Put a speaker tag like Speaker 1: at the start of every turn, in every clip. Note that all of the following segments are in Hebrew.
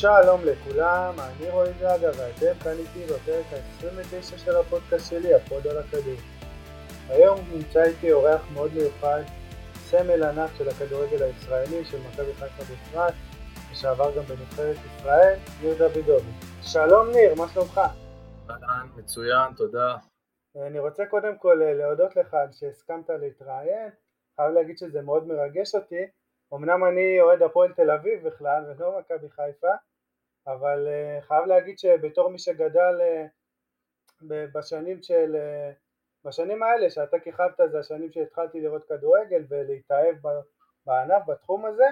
Speaker 1: שלום לכולם, אני רועי זגה ואתם כאן איתי בפרק ה-29 של הפודקאסט שלי, הפוד על הכדור. היום נמצא איתי אורח מאוד מיוחד, סמל ענק של הכדורגל הישראלי, של מכבי חיפה בפרט, ושעבר גם בנבחרת ישראל, ניר דוידוביץ'. שלום ניר, מה שלומך?
Speaker 2: אהלן, מצוין, תודה.
Speaker 1: אני רוצה קודם כל להודות לך על שהסכמת להתראיין, חייב להגיד שזה מאוד מרגש אותי, אמנם אני אוהד הפועל תל אביב בכלל ולא מכבי חיפה, אבל uh, חייב להגיד שבתור מי שגדל uh, בשנים של, uh, בשנים האלה שאתה כיכבת זה השנים שהתחלתי לראות כדורגל ולהתאהב בענף, בתחום הזה,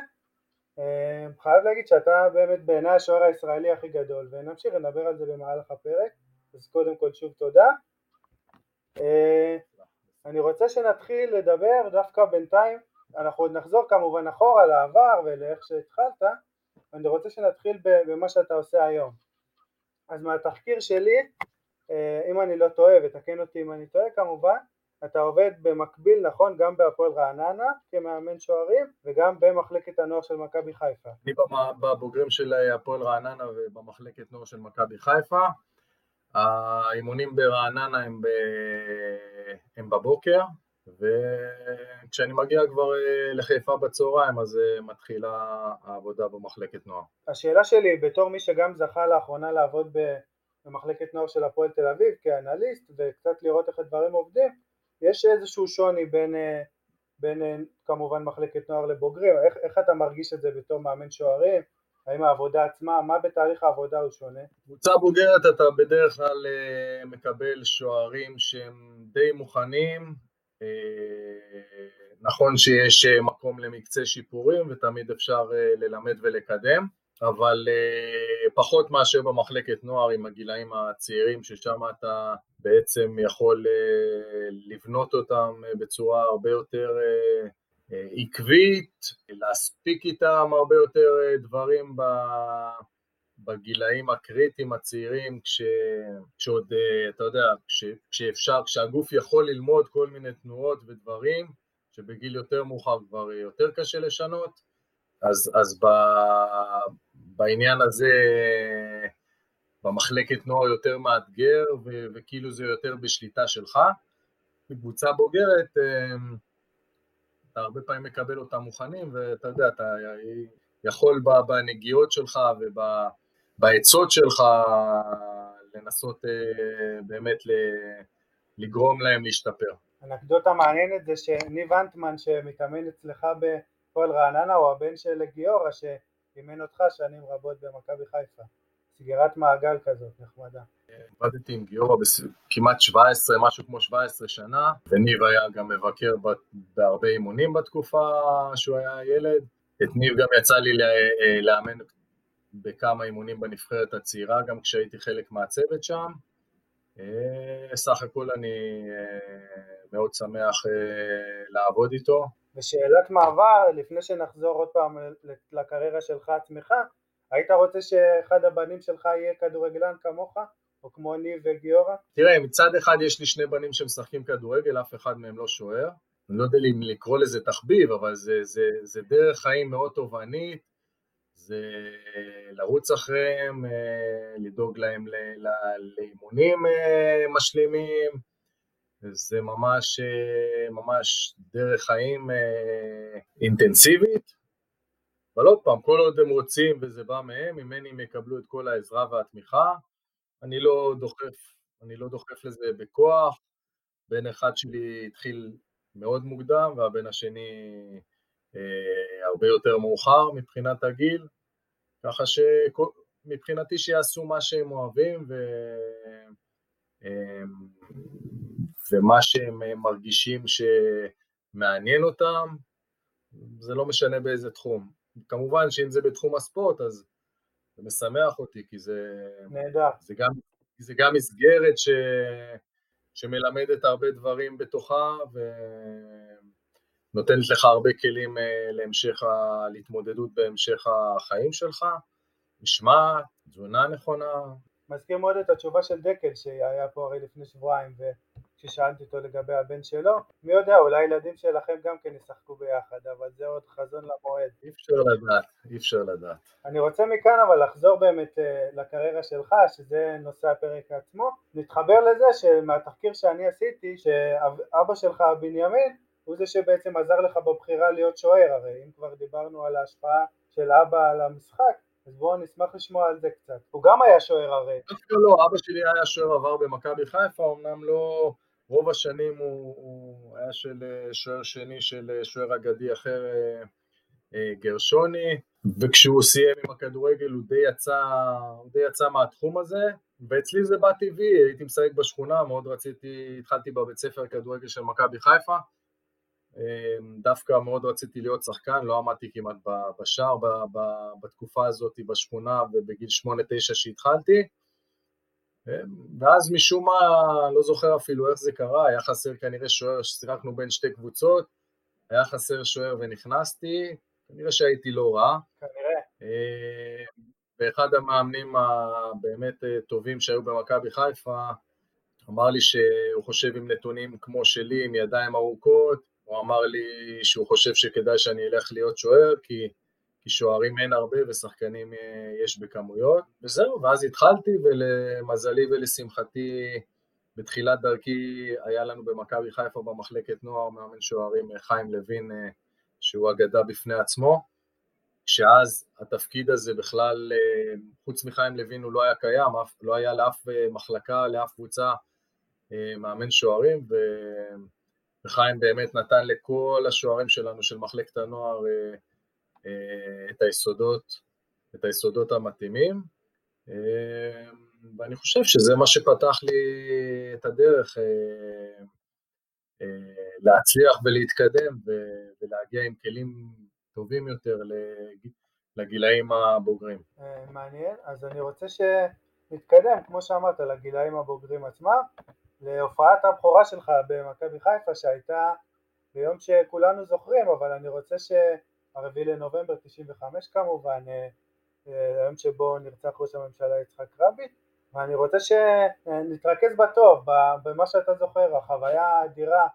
Speaker 1: חייב להגיד שאתה באמת בעיניי השוער הישראלי הכי גדול ונמשיך לדבר על זה במהלך הפרק, אז קודם כל שוב תודה. אני רוצה שנתחיל לדבר דווקא בינתיים אנחנו עוד נחזור כמובן אחורה לעבר ולאיך שהתחלת, אני רוצה שנתחיל במה שאתה עושה היום. אז מהתחקיר שלי, אה, אם אני לא טועה, ותקן אותי אם אני טועה כמובן, אתה עובד במקביל, נכון, גם בהפועל רעננה כמאמן שוערים וגם במחלקת הנוער של מכבי חיפה.
Speaker 2: אני בבוגרים של הפועל רעננה ובמחלקת נוער של מכבי חיפה. האימונים ברעננה הם, ב... הם בבוקר, וכשאני מגיע כבר אה, לחיפה בצהריים אז אה, מתחילה העבודה במחלקת נוער.
Speaker 1: השאלה שלי בתור מי שגם זכה לאחרונה לעבוד במחלקת נוער של הפועל תל אביב כאנליסט וקצת לראות איך הדברים עובדים, יש איזשהו שוני בין, אה, בין כמובן מחלקת נוער לבוגרים, איך, איך אתה מרגיש את זה בתור מאמן שוערים, האם העבודה עצמה, מה בתהליך העבודה הוא שונה?
Speaker 2: קבוצה בוגרת אתה בדרך כלל מקבל שוערים שהם די מוכנים נכון שיש אה, מקום למקצה שיפורים ותמיד אפשר אה, ללמד ולקדם, אבל פחות מאשר במחלקת נוער עם הגילאים הצעירים ששם אתה בעצם יכול לבנות אותם בצורה הרבה יותר עקבית, להספיק איתם הרבה יותר דברים בגילאים הקריטיים הצעירים, כש, כשעוד, אה, אתה יודע, כש, כשאפשר, כשהגוף יכול ללמוד כל מיני תנועות ודברים, שבגיל יותר מאוחר כבר יותר קשה לשנות, אז, אז ב, בעניין הזה במחלקת נוער יותר מאתגר, ו, וכאילו זה יותר בשליטה שלך. בקבוצה בוגרת, אה, אתה הרבה פעמים מקבל אותם מוכנים, ואתה יודע, אתה יכול בנגיעות שלך. בעצות שלך לנסות אה, באמת לגרום להם להשתפר.
Speaker 1: אנקדוטה מעניינת זה שניב אנטמן שמתאמן אצלך בפועל רעננה הוא הבן של גיורא שאימן אותך שנים רבות במכבי חיפה. סגירת מעגל כזאת נחמדה.
Speaker 2: עבדתי עם גיורא כמעט 17, משהו כמו 17 שנה, וניב היה גם מבקר בהרבה אימונים בתקופה שהוא היה ילד. את ניב גם יצא לי אה, לאמן בכמה אימונים בנבחרת הצעירה, גם כשהייתי חלק מהצוות שם. אה, סך הכל אני אה, מאוד שמח אה, לעבוד איתו.
Speaker 1: ושאלת מעבר, לפני שנחזור עוד פעם לקריירה שלך עצמך, היית רוצה שאחד הבנים שלך יהיה כדורגלן כמוך? או כמו ניב וגיורא?
Speaker 2: תראה, מצד אחד יש לי שני בנים שמשחקים כדורגל, אף אחד מהם לא שוער. אני לא יודע אם לקרוא לזה תחביב, אבל זה, זה, זה דרך חיים מאוד תובענית, זה לרוץ אחריהם, אה, לדאוג להם לאימונים אה, משלימים, זה ממש, אה, ממש דרך חיים אינטנסיבית, אבל עוד פעם, כל עוד הם רוצים וזה בא מהם, ממני הם יקבלו את כל העזרה והתמיכה, אני לא דוחף, אני לא דוחף לזה בכוח, בן אחד שלי התחיל מאוד מוקדם והבן השני הרבה יותר מאוחר מבחינת הגיל, ככה שמבחינתי שיעשו מה שהם אוהבים ו... אה, ומה שהם מרגישים שמעניין אותם, זה לא משנה באיזה תחום. כמובן שאם זה בתחום הספורט אז זה משמח אותי, כי זה, זה, גם, זה גם מסגרת ש, שמלמדת הרבה דברים בתוכה, ו... נותנת לך הרבה כלים אה, להמשך, ה... להתמודדות בהמשך החיים שלך, משמעת, תזונה נכונה.
Speaker 1: מזכיר מאוד את התשובה של דקל שהיה פה הרי לפני שבועיים כששאלתי אותו לגבי הבן שלו, מי יודע, אולי הילדים שלכם גם כן ישחקו ביחד, אבל זה עוד חזון למועד.
Speaker 2: אי אפשר לדעת, אי אפשר לדעת.
Speaker 1: אני רוצה מכאן אבל לחזור באמת אה, לקריירה שלך, שזה נושא הפרק עצמו. נתחבר לזה שמהתחקיר שאני עשיתי, שאבא שלך בנימין, הוא זה שבעצם עזר לך בבחירה להיות שוער, הרי אם כבר דיברנו על ההשפעה של אבא על המשחק, אז בואו נשמח לשמוע על זה קצת. הוא גם היה שוער הרי.
Speaker 2: דווקא לא, אבא שלי היה שוער עבר במכבי חיפה, אמנם לא... רוב השנים הוא, הוא היה של אה, שוער שני של אה, שוער אגדי אחר, אה, גרשוני, וכשהוא סיים עם הכדורגל הוא די יצא, הוא די יצא מהתחום הזה, ואצלי זה בא טבעי, הייתי משחק בשכונה, מאוד רציתי, התחלתי בבית ספר כדורגל של מכבי חיפה, דווקא מאוד רציתי להיות שחקן, לא עמדתי כמעט בשער בתקופה הזאת בשכונה ובגיל 8-9 שהתחלתי, ואז משום מה, לא זוכר אפילו איך זה קרה, היה חסר כנראה שוער ששיחקנו בין שתי קבוצות, היה חסר שוער ונכנסתי, כנראה שהייתי לא רע.
Speaker 1: כנראה.
Speaker 2: ואחד המאמנים הבאמת אה, טובים שהיו במכבי חיפה, אמר לי שהוא חושב עם נתונים כמו שלי, עם ידיים ארוכות, הוא אמר לי שהוא חושב שכדאי שאני אלך להיות שוער, כי כי שוערים אין הרבה ושחקנים אה, יש בכמויות, וזהו, ואז התחלתי, ולמזלי ולשמחתי, בתחילת דרכי היה לנו במכבי חיפה במחלקת נוער מאמן שוערים אה, חיים לוין, אה, שהוא אגדה בפני עצמו, שאז התפקיד הזה בכלל, חוץ מחיים לוין הוא לא היה קיים, לא היה לאף מחלקה, לאף קבוצה מאמן שוערים, וחיים באמת נתן לכל השוערים שלנו של מחלקת הנוער אה, את היסודות, את היסודות המתאימים, אה, ואני חושב שזה מה שפתח לי את הדרך אה, להצליח ולהתקדם ולהגיע עם כלים טובים יותר לגילאים הבוגרים.
Speaker 1: מעניין, אז אני רוצה שנתקדם, כמו שאמרת, לגילאים הבוגרים עצמם, להופעת הבכורה שלך במכבי חיפה שהייתה ביום שכולנו זוכרים, אבל אני רוצה ש... הרביעי לנובמבר 95 כמובן, אה, אה, היום שבו נרצח ראש הממשלה יצחק רבין, ואני רוצה שנתרכז בטוב, במה שאתה זוכר, החוויה האדירה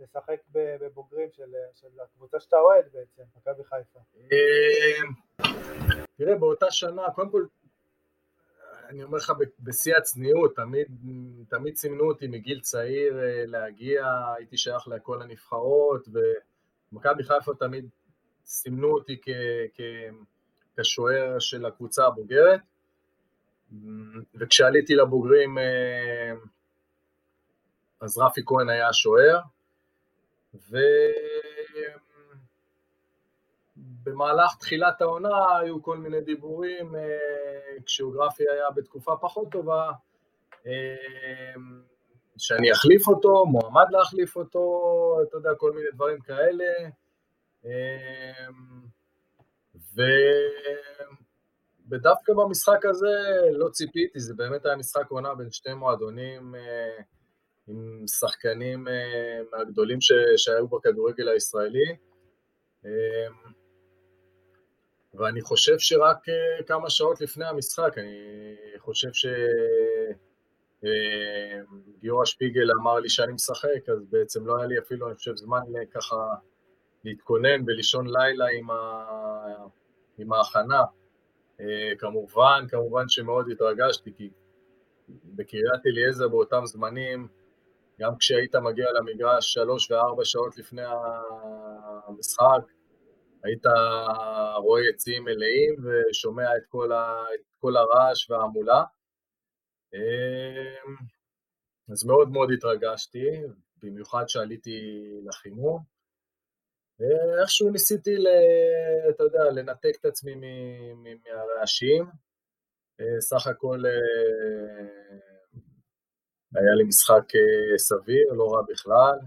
Speaker 1: לשחק בבוגרים של, של הקבוצה שאתה אוהד בעצם, מכבי חיפה.
Speaker 2: אה, תראה, באותה שנה, קודם כל, אני אומר לך בשיא הצניעות, תמיד, תמיד סימנו אותי מגיל צעיר להגיע, הייתי שייך לכל הנבחרות, ומכבי חיפה תמיד סימנו אותי כשוער של הקבוצה הבוגרת, וכשעליתי לבוגרים אז רפי כהן היה השוער, ובמהלך תחילת העונה היו כל מיני דיבורים, כשרפי היה בתקופה פחות טובה, שאני אחליף אותו, מועמד להחליף אותו, אתה יודע, כל מיני דברים כאלה. אמ, ודווקא במשחק הזה לא ציפיתי, זה באמת היה משחק עונה בין שתי מועדונים אה, עם שחקנים אה, מהגדולים שהיו בכדורגל הישראלי. ואני חושב שרק אה, כמה שעות לפני המשחק, אני חושב שגיורא שפיגל אמר לי שאני משחק, אז בעצם לא היה לי אפילו, אני חושב, זמן ככה להתכונן ולישון לילה עם, ה... עם ההכנה. אה, כמובן, כמובן שמאוד התרגשתי, כי בקריית אליעזר באותם זמנים, גם כשהיית מגיע למגרש שלוש וארבע שעות לפני המשחק, היית רואה יציאים מלאים ושומע את כל, ה... את כל הרעש וההמולה. אה, אז מאוד מאוד התרגשתי, במיוחד שעליתי לחימום. איכשהו ניסיתי, אתה יודע, לנתק את עצמי מהרעשים. אה, סך הכל אה, היה לי משחק אה, סביר, לא רע בכלל.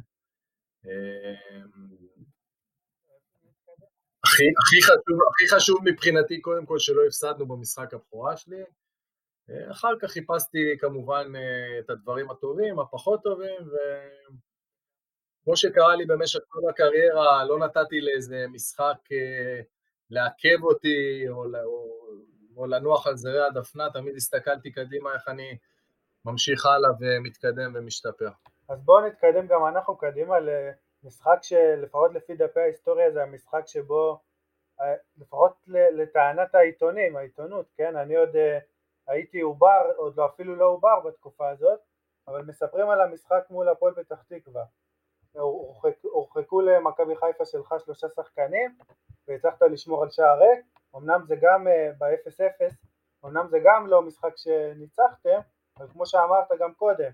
Speaker 2: הכי, הכי, חשוב, הכי חשוב מבחינתי קודם כל שלא הפסדנו במשחק הבכורה שלי. אחר כך חיפשתי כמובן את הדברים הטובים, הפחות טובים, ו... כמו שקרה לי במשך כל הקריירה, לא נתתי לאיזה משחק אה, לעכב אותי או, או, או לנוח על זרי הדפנה, תמיד הסתכלתי קדימה איך אני ממשיך הלאה ומתקדם ומשתפר.
Speaker 1: אז בואו נתקדם גם אנחנו קדימה למשחק שלפחות לפי דפי ההיסטוריה זה המשחק שבו, אה, לפחות לטענת העיתונים, העיתונות, כן, אני עוד אה, הייתי עובר, עוד לא אפילו לא עובר בתקופה הזאת, אבל מספרים על המשחק מול הפועל פתח תקווה. הורחקו למכבי חיפה שלך שלושה שחקנים והצלחת לשמור על שער ריק, אמנם זה גם אה, ב-0-0, אמנם זה גם לא משחק שניצחתם, אבל כמו שאמרת גם קודם,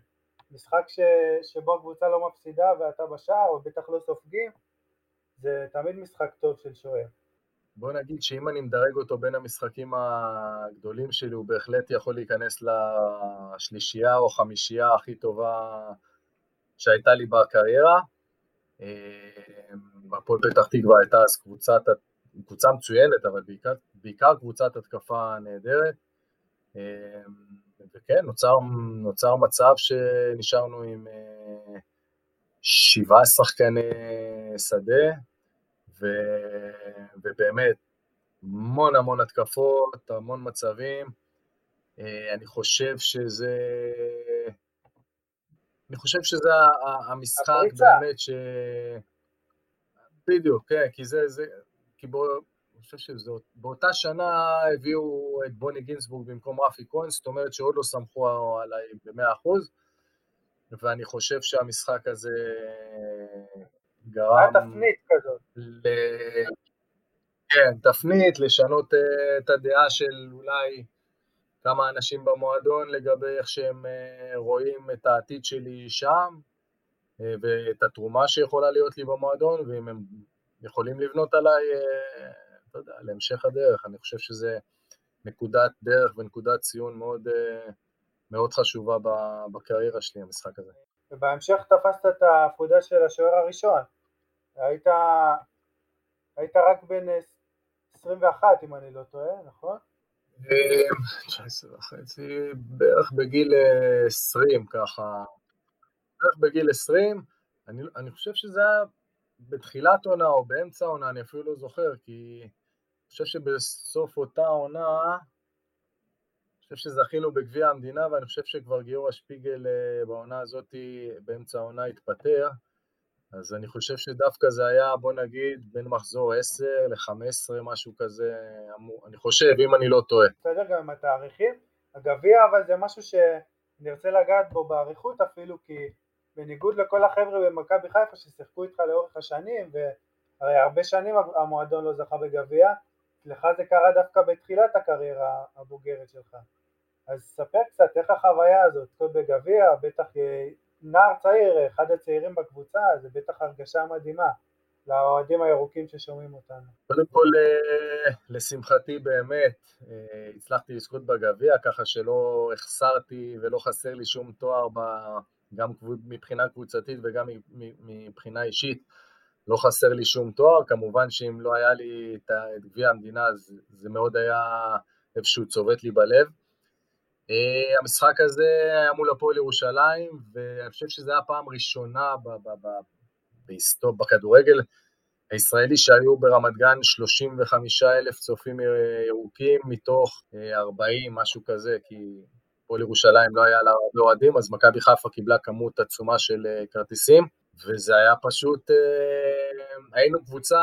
Speaker 1: משחק ש... שבו הקבוצה לא מפסידה ואתה בשער או בטח לא סופגים, זה תמיד משחק טוב של שוער.
Speaker 2: בוא נגיד שאם אני מדרג אותו בין המשחקים הגדולים שלי, הוא בהחלט יכול להיכנס לשלישייה או חמישייה הכי טובה שהייתה לי בקריירה. בהפועל פתח תקווה הייתה אז קבוצת, קבוצה מצוינת, אבל בעיקר, בעיקר קבוצת התקפה נהדרת. וכן, נוצר, נוצר מצב שנשארנו עם אה, שבעה שחקני שדה, ו, ובאמת המון המון התקפות, המון מצבים. אה, אני חושב שזה... אני חושב שזה המשחק הפריצה. באמת ש... בדיוק, כן, כי זה, זה, כי בוא, אני חושב שבאותה שנה הביאו את בוני גינסבורג במקום רפי כהן, זאת אומרת שעוד לא סמכו עליי ב-100%, ואני חושב שהמשחק הזה גרם...
Speaker 1: היה תפנית כזאת. ל...
Speaker 2: כן, תפנית, לשנות אה, את הדעה של אולי כמה אנשים במועדון לגבי איך שהם אה, רואים את העתיד שלי שם, אה, ואת התרומה שיכולה להיות לי במועדון, ואם הם יכולים לבנות עליי אתה יודע, להמשך הדרך. אני חושב שזה נקודת דרך ונקודת ציון מאוד, אה, מאוד חשובה בקריירה שלי, המשחק הזה.
Speaker 1: ובהמשך תפסת את העבודה של השוער הראשון. היית, היית רק בן 21, אם אני לא טועה, נכון?
Speaker 2: 19 אה, וחצי, בערך בגיל 20 אה, ככה, בערך בגיל 20, אני, אני חושב שזה היה בתחילת עונה או באמצע עונה, אני אפילו לא זוכר, כי חושב שבסוף אותה עונה, אני חושב שזכינו בגביע המדינה, ואני חושב שכבר גיורא שפיגל אה, בעונה הזאת, באמצע העונה התפטר, אז אני חושב שדווקא זה היה, בוא נגיד, בין מחזור 10 ל-15, משהו כזה, אני חושב, אם אני לא טועה.
Speaker 1: בסדר גם עם התאריכים. הגביע, אבל זה משהו שנרצה לגעת בו באריכות אפילו, כי בניגוד לכל החבר'ה במכבי חיפה ששיחקו איתך לאורך השנים, והרי הרבה שנים המועדון לא זכה בגביע, לך זה קרה דווקא בתחילת הקריירה הבוגרת שלך. אז ספר קצת איך החוויה הזאת, קוד בגביע, בטח נער צעיר, אחד הצעירים בקבוצה, זה בטח הרגשה מדהימה לאוהדים הירוקים ששומעים אותנו.
Speaker 2: קודם כל, אה, לשמחתי באמת, אה, הצלחתי לזכות בגביע, ככה שלא החסרתי ולא חסר לי שום תואר, גם מבחינה קבוצתית וגם מבחינה אישית. לא חסר לי שום תואר, כמובן שאם לא היה לי את גביע המדינה אז זה מאוד היה איפשהו צובט לי בלב. אה, המשחק הזה היה מול הפועל ירושלים, ואני חושב שזו הייתה הפעם ראשונה בהיסטוריה, בכדורגל הישראלי שהיו ברמת גן 35 אלף צופים ירוקים מתוך 40, אה, משהו כזה, כי הפועל ירושלים לא היה לה הרבה אוהדים, אז מכבי חיפה קיבלה כמות עצומה של אה, כרטיסים. וזה היה פשוט, אה, היינו קבוצה,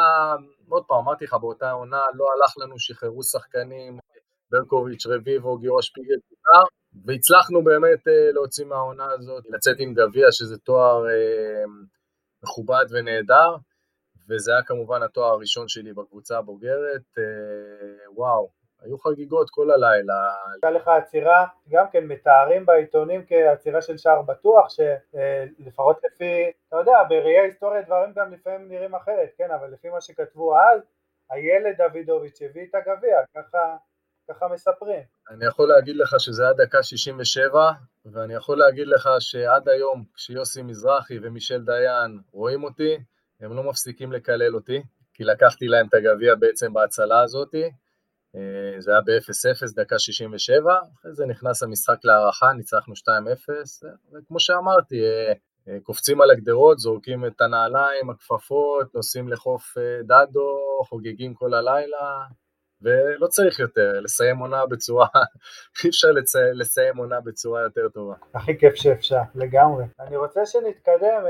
Speaker 2: עוד פעם, אמרתי לך, באותה עונה לא הלך לנו, שחררו שחקנים, ברקוביץ', רביבו, גיורא שפיגל, פוטר, והצלחנו באמת אה, להוציא מהעונה הזאת, לצאת עם גביע, שזה תואר אה, מכובד ונהדר, וזה היה כמובן התואר הראשון שלי בקבוצה הבוגרת, וואו, היו חגיגות כל הלילה.
Speaker 1: הייתה לך עצירה, גם כן מתארים בעיתונים כעצירה של שער בטוח, שלפחות לפי, אתה יודע, בראי ההיסטוריה דברים גם לפעמים נראים אחרת, כן, אבל לפי מה שכתבו אז, הילד דוידוביץ' הביא את הגביע, ככה, ככה מספרים.
Speaker 2: אני יכול להגיד לך שזה היה דקה 67, ואני יכול להגיד לך שעד היום, כשיוסי מזרחי ומישל דיין רואים אותי, הם לא מפסיקים לקלל אותי, כי לקחתי להם את הגביע בעצם בהצלה הזאתי. אה, זה היה ב-0-0, דקה 67, אחרי זה נכנס המשחק להערכה, ניצחנו 2-0, וכמו שאמרתי, אה, אה, קופצים על הגדרות, זורקים את הנעליים, הכפפות, נוסעים לחוף דדו, חוגגים כל הלילה, ולא צריך יותר, לסיים עונה בצורה, אי אפשר לסיים עונה בצורה יותר טובה.
Speaker 1: הכי כיף שאפשר, לגמרי. אני רוצה שנתקדם,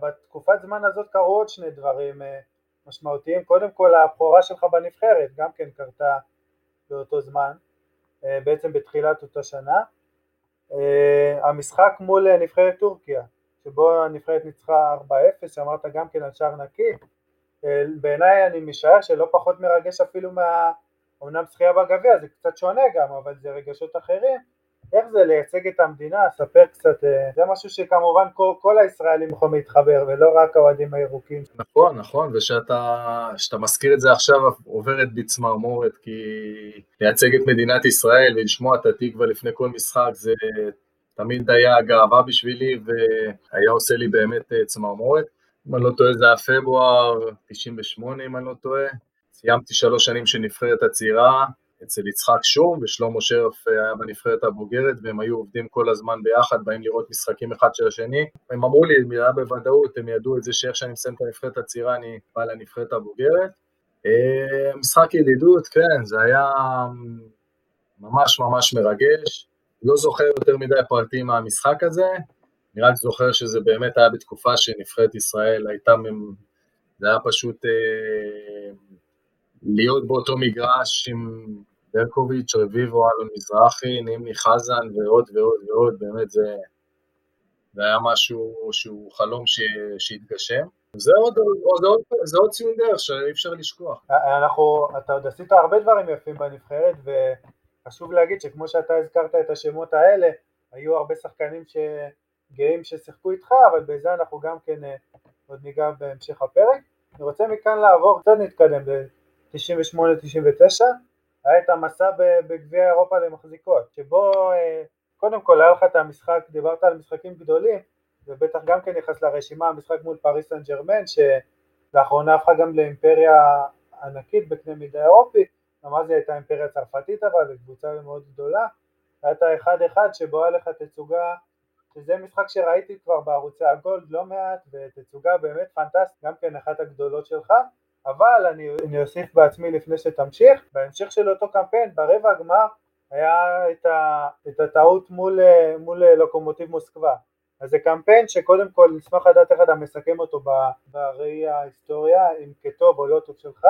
Speaker 1: בתקופת זמן הזאת קרו עוד שני דברים משמעותיים, קודם כל הבכורה שלך בנבחרת גם כן קרתה באותו זמן, בעצם בתחילת אותה שנה, המשחק מול נבחרת טורקיה, שבו הנבחרת ניצחה 4-0, אמרת גם כן על שער נקי, בעיניי אני משער שלא פחות מרגש אפילו מה... אמנם זכייה בגביע זה קצת שונה גם, אבל זה רגשות אחרים. איך זה לייצג את המדינה? ספר קצת, אה, זה משהו שכמובן כל, כל הישראלים יכולים להתחבר ולא רק האוהדים הירוקים.
Speaker 2: נכון, נכון, ושאתה מזכיר את זה עכשיו עוברת בי צמרמורת, כי לייצג את מדינת ישראל ולשמוע את התקווה לפני כל משחק זה תמיד היה גאווה בשבילי והיה עושה לי באמת אה, צמרמורת. אם אני לא טועה זה היה פברואר 98 אם אני לא טועה, סיימתי שלוש שנים של נבחרת הצעירה אצל יצחק שום ושלמה שרף היה בנבחרת הבוגרת והם היו עובדים כל הזמן ביחד, באים לראות משחקים אחד של השני. הם אמרו לי, מילה בוודאות, הם ידעו את זה שאיך שאני מסיים את הנבחרת הצעירה אני בא לנבחרת הבוגרת. אה, משחק ידידות, כן, זה היה ממש ממש מרגש. לא זוכר יותר מדי פרטים מהמשחק הזה, אני רק זוכר שזה באמת היה בתקופה שנבחרת ישראל הייתה, זה היה פשוט אה, להיות באותו מגרש עם ברקוביץ', רביבו, אלון מזרחי, נימני חזן ועוד ועוד ועוד, באמת זה, זה היה משהו שהוא חלום ש, שהתגשם. זה עוד, עוד, עוד, זה עוד ציון דרך שאי אפשר לשכוח.
Speaker 1: אנחנו, אתה עוד עשית הרבה דברים יפים בנבחרת, וחשוב להגיד שכמו שאתה הזכרת את השמות האלה, היו הרבה שחקנים ש... גאים ששיחקו איתך, אבל בזה אנחנו גם כן אה, עוד ניגע בהמשך הפרק. אני רוצה מכאן לעבור, קצת נתקדם, ב-98-99. היה את המסע בגביע אירופה למחזיקות, שבו אה, קודם כל היה לך את המשחק, דיברת על משחקים גדולים, ובטח גם כן נכנס לרשימה, המשחק מול פריס סן ג'רמן, שלאחרונה הפכה גם לאימפריה ענקית בקנה מידה אירופי, גם אז היא הייתה אימפריה צרפתית אבל, קבוצה מאוד גדולה, היה את האחד אחד שבו היה לך תצוגה שזה משחק שראיתי כבר בערוצי הגולד לא מעט ותצוגה באמת פנטסטית, גם כן אחת הגדולות שלך, אבל אני, אני אוסיף בעצמי לפני שתמשיך, בהמשך של אותו קמפיין ברבע הגמר היה את, ה, את הטעות מול, מול לוקומוטיב מוסקבה, אז זה קמפיין שקודם כל נשמח לדעת איך אתה מסכם אותו בראי ההיסטוריה, אם כטוב או לא טוב שלך,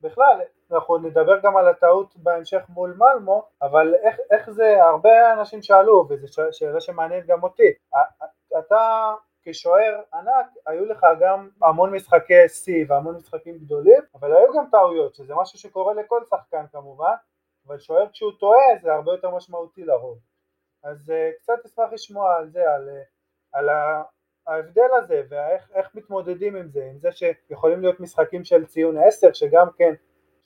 Speaker 1: ובכלל אנחנו נדבר גם על הטעות בהמשך מול מלמו, אבל איך, איך זה, הרבה אנשים שאלו, וזו שאלה שמעניינת גם אותי, אתה כשוער ענק, היו לך גם המון משחקי שיא והמון משחקים גדולים, אבל היו גם טעויות, שזה משהו שקורה לכל שחקן כמובן, אבל שוער כשהוא טועה זה הרבה יותר משמעותי לרוב. אז uh, קצת אשמח לשמוע על זה, על, uh, על ההבדל הזה ואיך מתמודדים עם זה, עם זה שיכולים להיות משחקים של ציון 10 שגם כן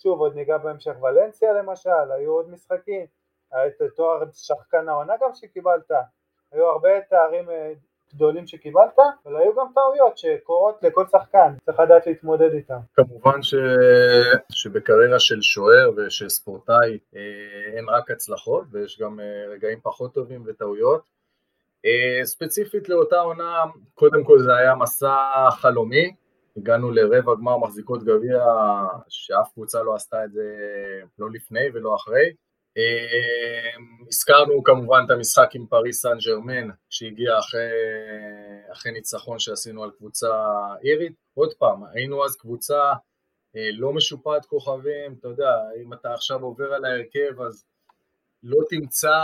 Speaker 1: שוב עוד ניגע בהמשך ולנסיה למשל, היו עוד משחקים, היה את תואר שחקן העונה גם שקיבלת, היו הרבה תארים אה, גדולים שקיבלת, אבל היו גם טעויות שקורות לכל שחקן, צריך לדעת להתמודד איתם.
Speaker 2: כמובן ש... שבקריירה של שוער ושל ספורטאי אה, אין רק הצלחות ויש גם אה, רגעים פחות טובים וטעויות. ספציפית לאותה עונה, קודם כל זה היה מסע חלומי, הגענו לרבע גמר מחזיקות גביע, שאף קבוצה לא עשתה את זה לא לפני ולא אחרי. אמ, הזכרנו כמובן את המשחק עם פריס סן ג'רמן שהגיע אחרי, אחרי ניצחון שעשינו על קבוצה אירית. עוד פעם, היינו אז קבוצה אה, לא משופעת כוכבים, אתה יודע, אם אתה עכשיו עובר על ההרכב אז לא תמצא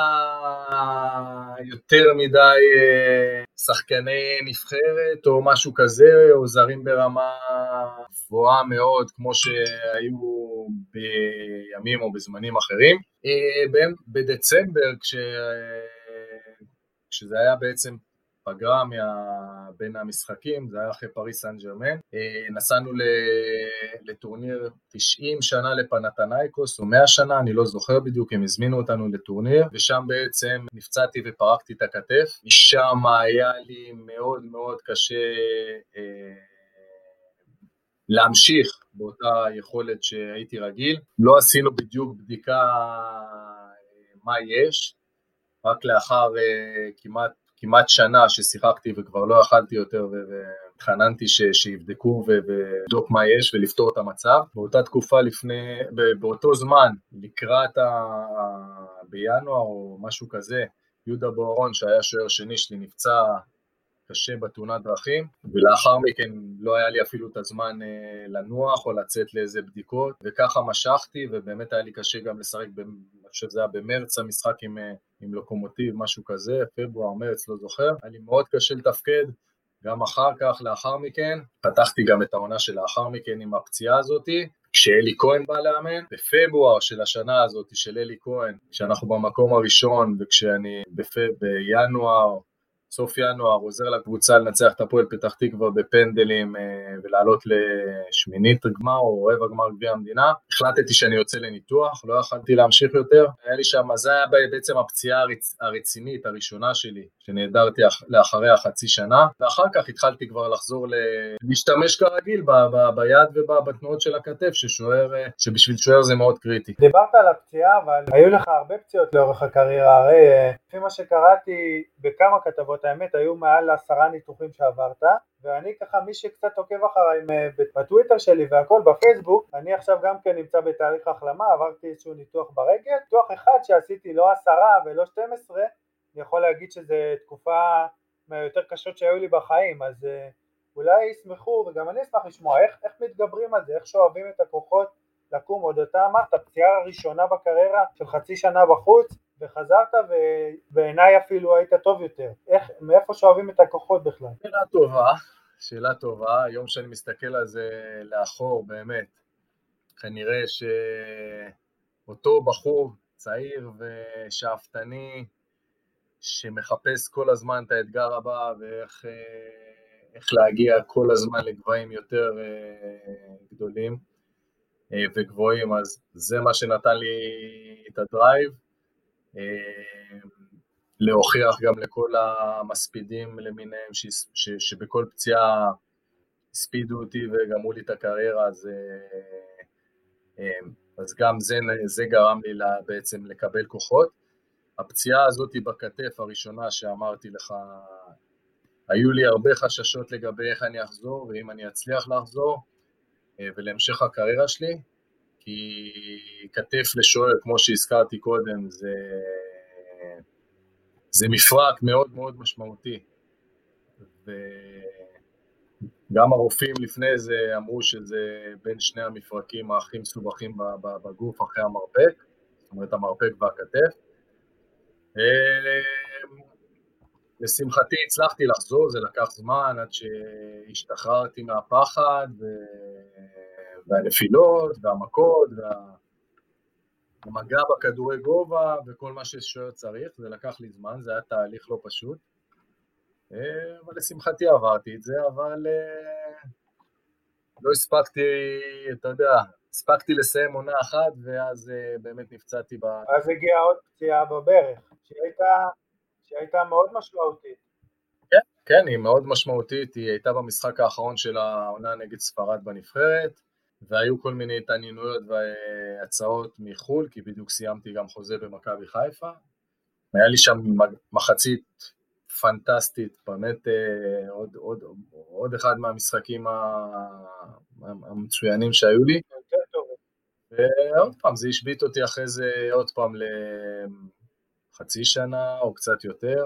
Speaker 2: יותר מדי אה, שחקני נבחרת או משהו כזה, או זרים ברמה גבוהה מאוד, כמו שהיו בימים או בזמנים אחרים. אה, בדצמבר, כש... כשזה היה בעצם פגרה מה... בין המשחקים, זה היה אחרי פריס סן ג'רמן. אה, נסענו לטורניר 90 שנה לפנתנייקוס, או 100 שנה, אני לא זוכר בדיוק, הם הזמינו אותנו לטורניר, ושם בעצם נפצעתי ופרקתי את הכתף. משם היה לי מאוד מאוד קשה אה, להמשיך באותה יכולת שהייתי רגיל. לא עשינו בדיוק בדיקה אה, מה יש, רק לאחר כמעט כמעט שנה ששיחקתי וכבר לא יכלתי יותר התחננתי ש, שיבדקו ולבדוק מה יש ולפתור את המצב. באותה תקופה לפני, באותו זמן, לקראת ה... בינואר או משהו כזה, יהודה בוארון שהיה שוער שני שלי נפצע קשה בתאונת דרכים, ולאחר מכן לא היה לי אפילו את הזמן אה, לנוח או לצאת לאיזה בדיקות, וככה משכתי, ובאמת היה לי קשה גם לשחק, אני חושב שזה היה במרץ המשחק עם, אה, עם לוקומוטיב, משהו כזה, פברואר, מרץ, לא זוכר, היה לי מאוד קשה לתפקד, גם אחר כך, לאחר מכן, פתחתי גם את העונה שלאחר מכן עם הפציעה הזאתי, כשאלי כהן בא לאמן, בפברואר של השנה הזאת של אלי כהן, כשאנחנו במקום הראשון וכשאני בפ... בינואר סוף ינואר עוזר לקבוצה לנצח את הפועל פתח תקווה בפנדלים אה, ולעלות לשמינית גמר או רבע גמר גביע המדינה. החלטתי שאני יוצא לניתוח, לא יכלתי להמשיך יותר. היה לי שם, זה היה בעצם הפציעה הרצ... הרצינית הראשונה שלי, שנעדרתי לאחריה חצי שנה, ואחר כך התחלתי כבר לחזור. להשתמש כרגיל ב... ב... ביד ובתנועות של הכתף, ששוער, אה, שבשביל שוער זה מאוד קריטי.
Speaker 1: דיברת על הפציעה, אבל היו לך הרבה פציעות לאורך הקריירה, הרי אה, לפי מה שקראתי בכמה כתבות האמת היו מעל עשרה ניתוחים שעברת ואני ככה מי שקצת עוקב אחריי אה, בטוויטר שלי והכל בפייסבוק אני עכשיו גם כן נמצא בתהליך החלמה עברתי איזשהו ניתוח ברגל ניתוח אחד שעשיתי לא עשרה ולא 12 אני יכול להגיד שזה תקופה מהיותר קשות שהיו לי בחיים אז uh, אולי ישמחו וגם אני אשמח לשמוע איך, איך מתגברים על זה איך שואבים את הכוחות לקום עוד אתה אמרת פציעה ראשונה בקריירה של חצי שנה בחוץ וחזרת ובעיניי אפילו היית טוב יותר. איך, מאיפה שואבים את הכוחות בכלל?
Speaker 2: שאלה טובה, שאלה טובה. היום שאני מסתכל על זה לאחור, באמת, כנראה שאותו בחור צעיר ושאפתני, שמחפש כל הזמן את האתגר הבא ואיך איך להגיע כל הזמן לגבהים יותר אה, גדולים אה, וגבוהים, אז זה מה שנתן לי את הדרייב. אה, להוכיח גם לכל המספידים למיניהם ש, ש, שבכל פציעה הספידו אותי וגמרו לי את הקריירה, אז, אה, אה, אז גם זה, זה גרם לי בעצם לקבל כוחות. הפציעה הזאת בכתף הראשונה שאמרתי לך, היו לי הרבה חששות לגבי איך אני אחזור ואם אני אצליח לחזור ולהמשך הקריירה שלי, כי כתף לשוער, כמו שהזכרתי קודם, זה, זה מפרק מאוד מאוד משמעותי. וגם הרופאים לפני זה אמרו שזה בין שני המפרקים הכי מסובכים בגוף אחרי המרפק, זאת אומרת המרפק והכתף. לשמחתי הצלחתי לחזור, זה לקח זמן עד שהשתחררתי מהפחד. והנפילות, והמכות, והמגע בכדורי גובה, וכל מה ששוער צריך, זה לקח לי זמן, זה היה תהליך לא פשוט. אה, אבל לשמחתי עברתי את זה, אבל אה, לא הספקתי, אתה יודע, הספקתי לסיים עונה אחת, ואז אה, באמת נפצעתי ב...
Speaker 1: אז הגיעה עוד פציעה בברך, שהייתה, שהייתה מאוד משמעותית.
Speaker 2: כן, כן, היא מאוד משמעותית, היא הייתה במשחק האחרון של העונה נגד ספרד בנבחרת, והיו כל מיני התעניינויות והצעות מחו"ל, כי בדיוק סיימתי גם חוזה במכבי חיפה. היה לי שם מחצית פנטסטית, באמת אה, עוד, עוד, עוד אחד מהמשחקים המצוינים שהיו לי. ועוד פעם, זה השבית אותי אחרי זה עוד פעם לחצי שנה או קצת יותר.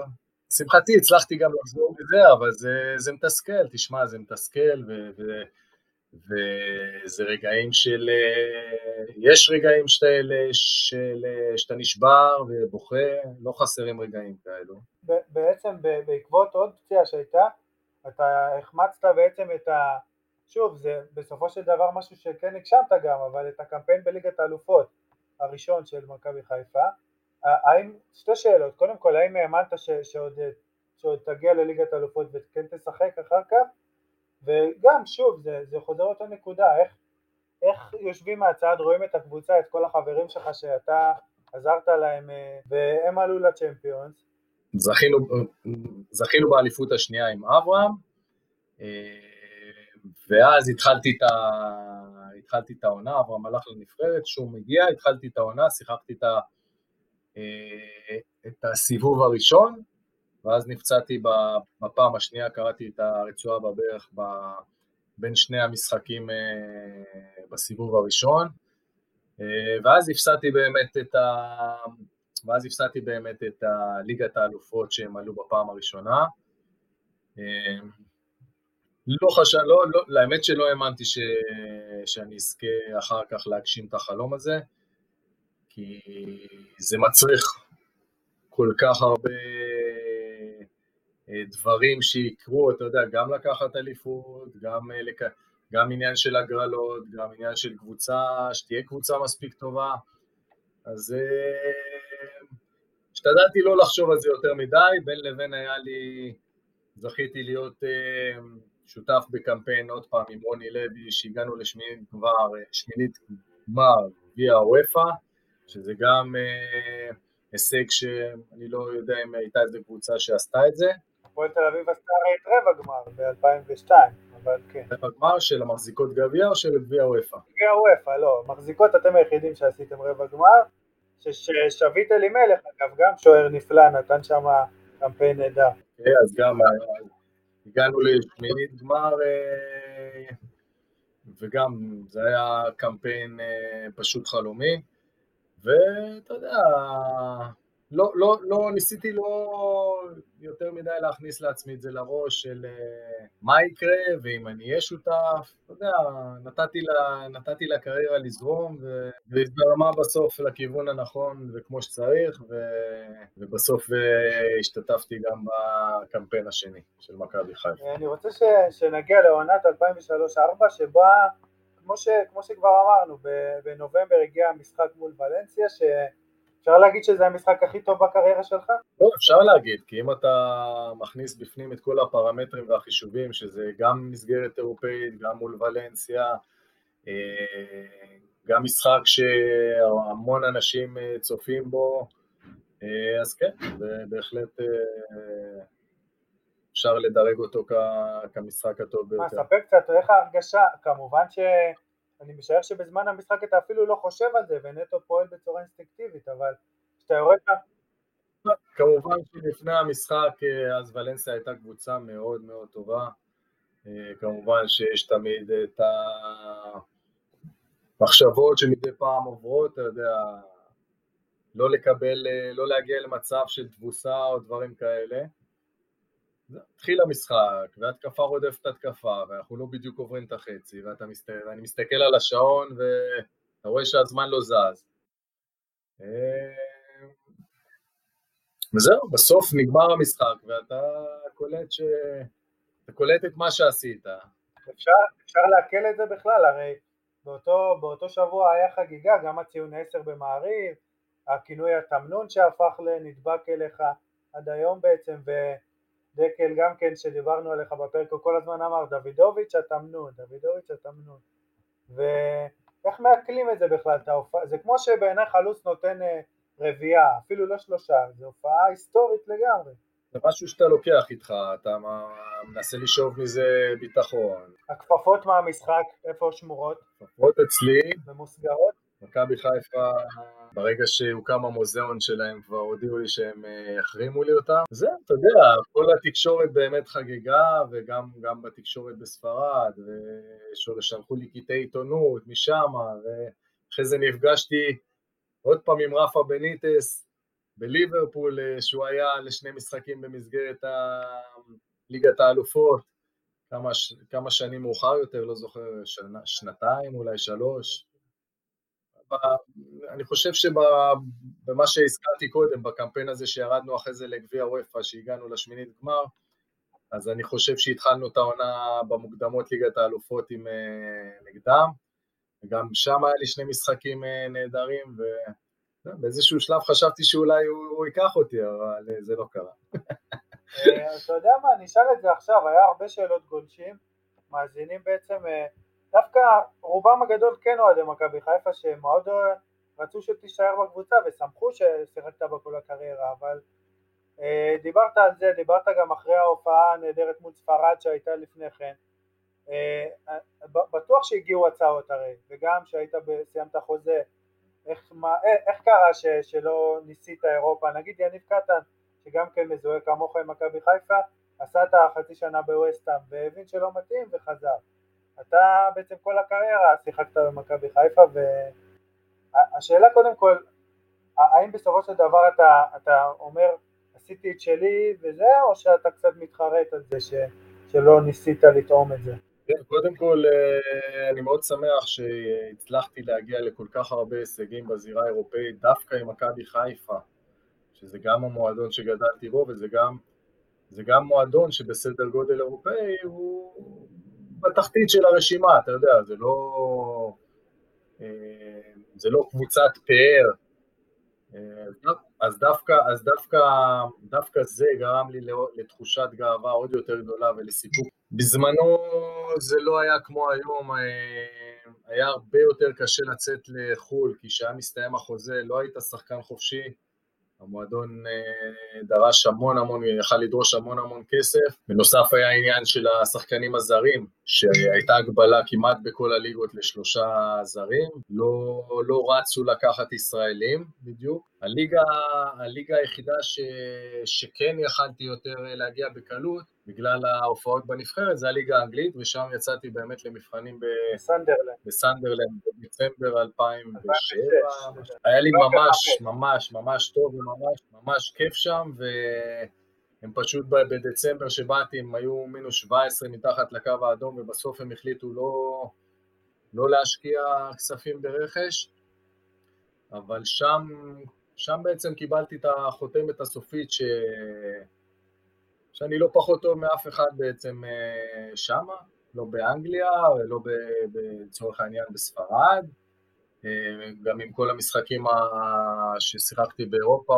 Speaker 2: לשמחתי הצלחתי גם לחזור מזה, אבל זה, זה מתסכל, תשמע, זה מתסכל, ו... ו וזה רגעים של, אה, יש רגעים שאתה, של, שאתה נשבר ובוכה, לא חסרים רגעים כאלו.
Speaker 1: בעצם בעקבות עוד פציעה שהייתה, אתה החמצת בעצם את ה... שוב, זה בסופו של דבר משהו שכן הגשמת גם, אבל את הקמפיין בליגת האלופות הראשון של מכבי חיפה, האם, שתי שאלות, קודם כל, האם האמנת שעוד, שעוד תגיע לליגת האלופות וכן תשחק אחר כך? וגם שוב זה, זה חוזר אותה נקודה איך, איך יושבים מהצד רואים את הקבוצה את כל החברים שלך שאתה עזרת להם אה, והם עלו לצ'מפיונס.
Speaker 2: זכינו, זכינו באליפות השנייה עם אברהם אה, ואז התחלתי את, ה... התחלתי את העונה, אברהם הלך לנבחרת, שהוא מגיע, התחלתי את העונה, שיחקתי את, ה... אה, את הסיבוב הראשון ואז נפצעתי בפעם השנייה, קראתי את הרצועה בברך בין שני המשחקים בסיבוב הראשון, ואז הפסדתי באמת את ה... ואז הפסדתי באמת את ליגת האלופות שהם עלו בפעם הראשונה. לא חשב, לא, לא, לאמת שלא האמנתי ש, שאני אזכה אחר כך להגשים את החלום הזה, כי זה מצריך כל כך הרבה אה, דברים שיקרו, אתה יודע, גם לקחת אליפות, גם, אה. גם עניין של הגרלות, גם עניין של קבוצה, שתהיה קבוצה מספיק טובה, אז אה, השתדלתי לא לחשוב על זה יותר מדי, בין לבין היה לי, זכיתי להיות שותף בקמפיין עוד פעם עם רוני לוי, שהגענו לשמינית כבר, שמינית גמר גביע הוופא, שזה גם אה, הישג שאני לא יודע אם הייתה איזה קבוצה שעשתה את זה.
Speaker 1: הפועל תל אביב עשתה את רבע גמר ב-2002, אבל כן.
Speaker 2: רבע גמר של המחזיקות גביע או של גביע וופא?
Speaker 1: גביע וופא, לא. מחזיקות אתם היחידים שעשיתם רבע גמר, ששביט אלימלך, אגב, גם שוער נפלא, נתן שם קמפיין נהדר.
Speaker 2: כן, אז גם הגענו לשמינית גמר, אה, וגם זה היה קמפיין אה, פשוט חלומי, ואתה יודע, לא, לא, לא, ניסיתי לא יותר מדי להכניס לעצמי את זה לראש של אה, מה יקרה ואם אני אהיה שותף, אתה יודע, נתתי, לה, נתתי לקריירה לזרום והזדרמה בסוף לכיוון הנכון וכמו שצריך ו, ובסוף אה, השתתפתי גם בקמפיין השני של מכבי חיפה.
Speaker 1: אני רוצה ש, שנגיע לעונת 2003-2004 שבה כמו, ש, כמו שכבר אמרנו, בנובמבר הגיע המשחק מול ולנסיה, ש... אפשר להגיד שזה המשחק הכי טוב בקריירה שלך?
Speaker 2: לא, אפשר להגיד, כי אם אתה מכניס בפנים את כל הפרמטרים והחישובים, שזה גם מסגרת אירופאית, גם מול ולנסיה, אה, גם משחק שהמון אנשים אה, צופים בו, אה, אז כן, בהחלט אפשר לדרג אותו כמשחק הטוב
Speaker 1: ביותר. מה, ספר קצת, איך ההרגשה? כמובן ש... אני משער שבזמן המשחק אתה אפילו לא חושב על זה, ונטו פועל בצורה אינסטינקטיבית, אבל כשאתה יורד...
Speaker 2: כמובן שלפני המשחק אה, אז ולנסיה הייתה קבוצה מאוד מאוד טובה, אה, כמובן שיש תמיד את המחשבות שמדי פעם עוברות, אתה יודע, לא לקבל, אה, לא להגיע למצב של תבוסה או דברים כאלה, התחיל המשחק, והתקפה רודפת התקפה, ואנחנו לא בדיוק עוברים את החצי, ואתה מסת... ואני מסתכל על השעון, ואתה רואה שהזמן לא זז. אה, וזהו, בסוף נגמר המשחק, ואתה קולט ש... אתה קולט את מה שעשית.
Speaker 1: אפשר, אפשר לעכל את זה בכלל, הרי באותו, באותו שבוע היה חגיגה, גם הציון 10 במעריב, הכינוי התמנון שהפך לנדבק אליך עד היום בעצם, ו... דקל גם כן שדיברנו עליך בפרק, הוא כל הזמן אמר דוידוביץ' התמנון, דוידוביץ' התמנון ואיך מעכלים את זה בכלל, ההופעה, זה כמו שבעיני חלוץ נותן אה, רביעייה, אפילו לא שלושה, זו הופעה היסטורית לגמרי.
Speaker 2: זה משהו שאתה לוקח איתך, אתה מנסה לשאוב מזה ביטחון.
Speaker 1: הכפפות מהמשחק, איפה שמורות?
Speaker 2: הכפפות אצלי.
Speaker 1: ממוסגרות?
Speaker 2: מכבי חיפה, ברגע שהוקם המוזיאון שלהם כבר הודיעו לי שהם אה, יחרימו לי אותם. זה, אתה יודע, כל התקשורת באמת חגגה, וגם בתקשורת בספרד, ושלחו לי קטעי עיתונות משם, ואחרי זה נפגשתי עוד פעם עם רפה בניטס בליברפול, אה, שהוא היה לשני משחקים במסגרת ליגת האלופות, כמה, כמה שנים מאוחר יותר, לא זוכר, שנה, שנתיים, אולי שלוש. אני חושב שבמה שהזכרתי קודם, בקמפיין הזה שירדנו אחרי זה לגביע וופא, שהגענו לשמינית גמר, אז אני חושב שהתחלנו את העונה במוקדמות ליגת האלופות עם אה, נגדם, וגם שם היה לי שני משחקים אה, נהדרים, ובאיזשהו שלב חשבתי שאולי הוא ייקח אותי, אבל אה, זה לא קרה.
Speaker 1: אתה יודע מה, אני אשאל את זה עכשיו, היה הרבה שאלות גולשים, מאזינים בעצם דווקא רובם הגדול כן אוהדי מכבי חיפה שמאוד רצו שתישאר בקבוצה ושמחו ששיחקת בה כל הקריירה אבל אה, דיברת על זה, דיברת גם אחרי ההופעה הנהדרת מול ספרד שהייתה לפני כן. אה, בטוח שהגיעו הצעות הרי וגם שהיית סיימת חוזה. איך, מה, איך קרה ש, שלא ניסית אירופה? נגיד יניב קטן שגם כן מזוהה כמוך עם מכבי חיפה, עשה את החצי שנה בווסטהאם והבין שלא מתאים וחזר. אתה בעצם כל הקריירה שיחקת במכבי חיפה והשאלה קודם כל, האם בסופו של דבר אתה, אתה אומר עשיתי את שלי וזה, או שאתה קצת מתחרט על זה ש, שלא ניסית לטעום את זה?
Speaker 2: כן, קודם כל אה, אני מאוד שמח שהצלחתי להגיע לכל כך הרבה הישגים בזירה האירופאית, דווקא עם מכבי חיפה, שזה גם המועדון שגדלתי בו וזה גם, גם מועדון שבסדר גודל אירופאי הוא בתחתית של הרשימה, אתה יודע, זה לא, אה, זה לא קבוצת פאר, אה, אז דווקא, אז דווקא, דווקא זה גרם לי לתחושת גאווה עוד יותר גדולה ולסיפוק. בזמנו זה לא היה כמו היום, אה, היה הרבה יותר קשה לצאת לחו"ל, כי כשהיה מסתיים החוזה לא היית שחקן חופשי, המועדון אה, דרש המון המון, יכל לדרוש המון המון כסף. בנוסף היה עניין של השחקנים הזרים, שהייתה הגבלה כמעט בכל הליגות לשלושה זרים, לא, לא רצו לקחת ישראלים בדיוק. הליגה, הליגה היחידה ש, שכן יכלתי יותר להגיע בקלות, בגלל ההופעות בנבחרת, זה הליגה האנגלית, ושם יצאתי באמת למבחנים
Speaker 1: בסנדרלנד,
Speaker 2: בסנדרלנד בדצמבר 2007. היה לי ממש, ממש, ממש טוב וממש ממש כיף שם, והם פשוט בדצמבר שבאתי, הם היו מינוס 17 מתחת לקו האדום, ובסוף הם החליטו לא, לא להשקיע כספים ברכש, אבל שם, שם בעצם קיבלתי את החותמת הסופית ש... שאני לא פחות טוב מאף אחד בעצם אה, שמה, לא באנגליה ולא לצורך העניין בספרד, אה, גם עם כל המשחקים ששיחקתי באירופה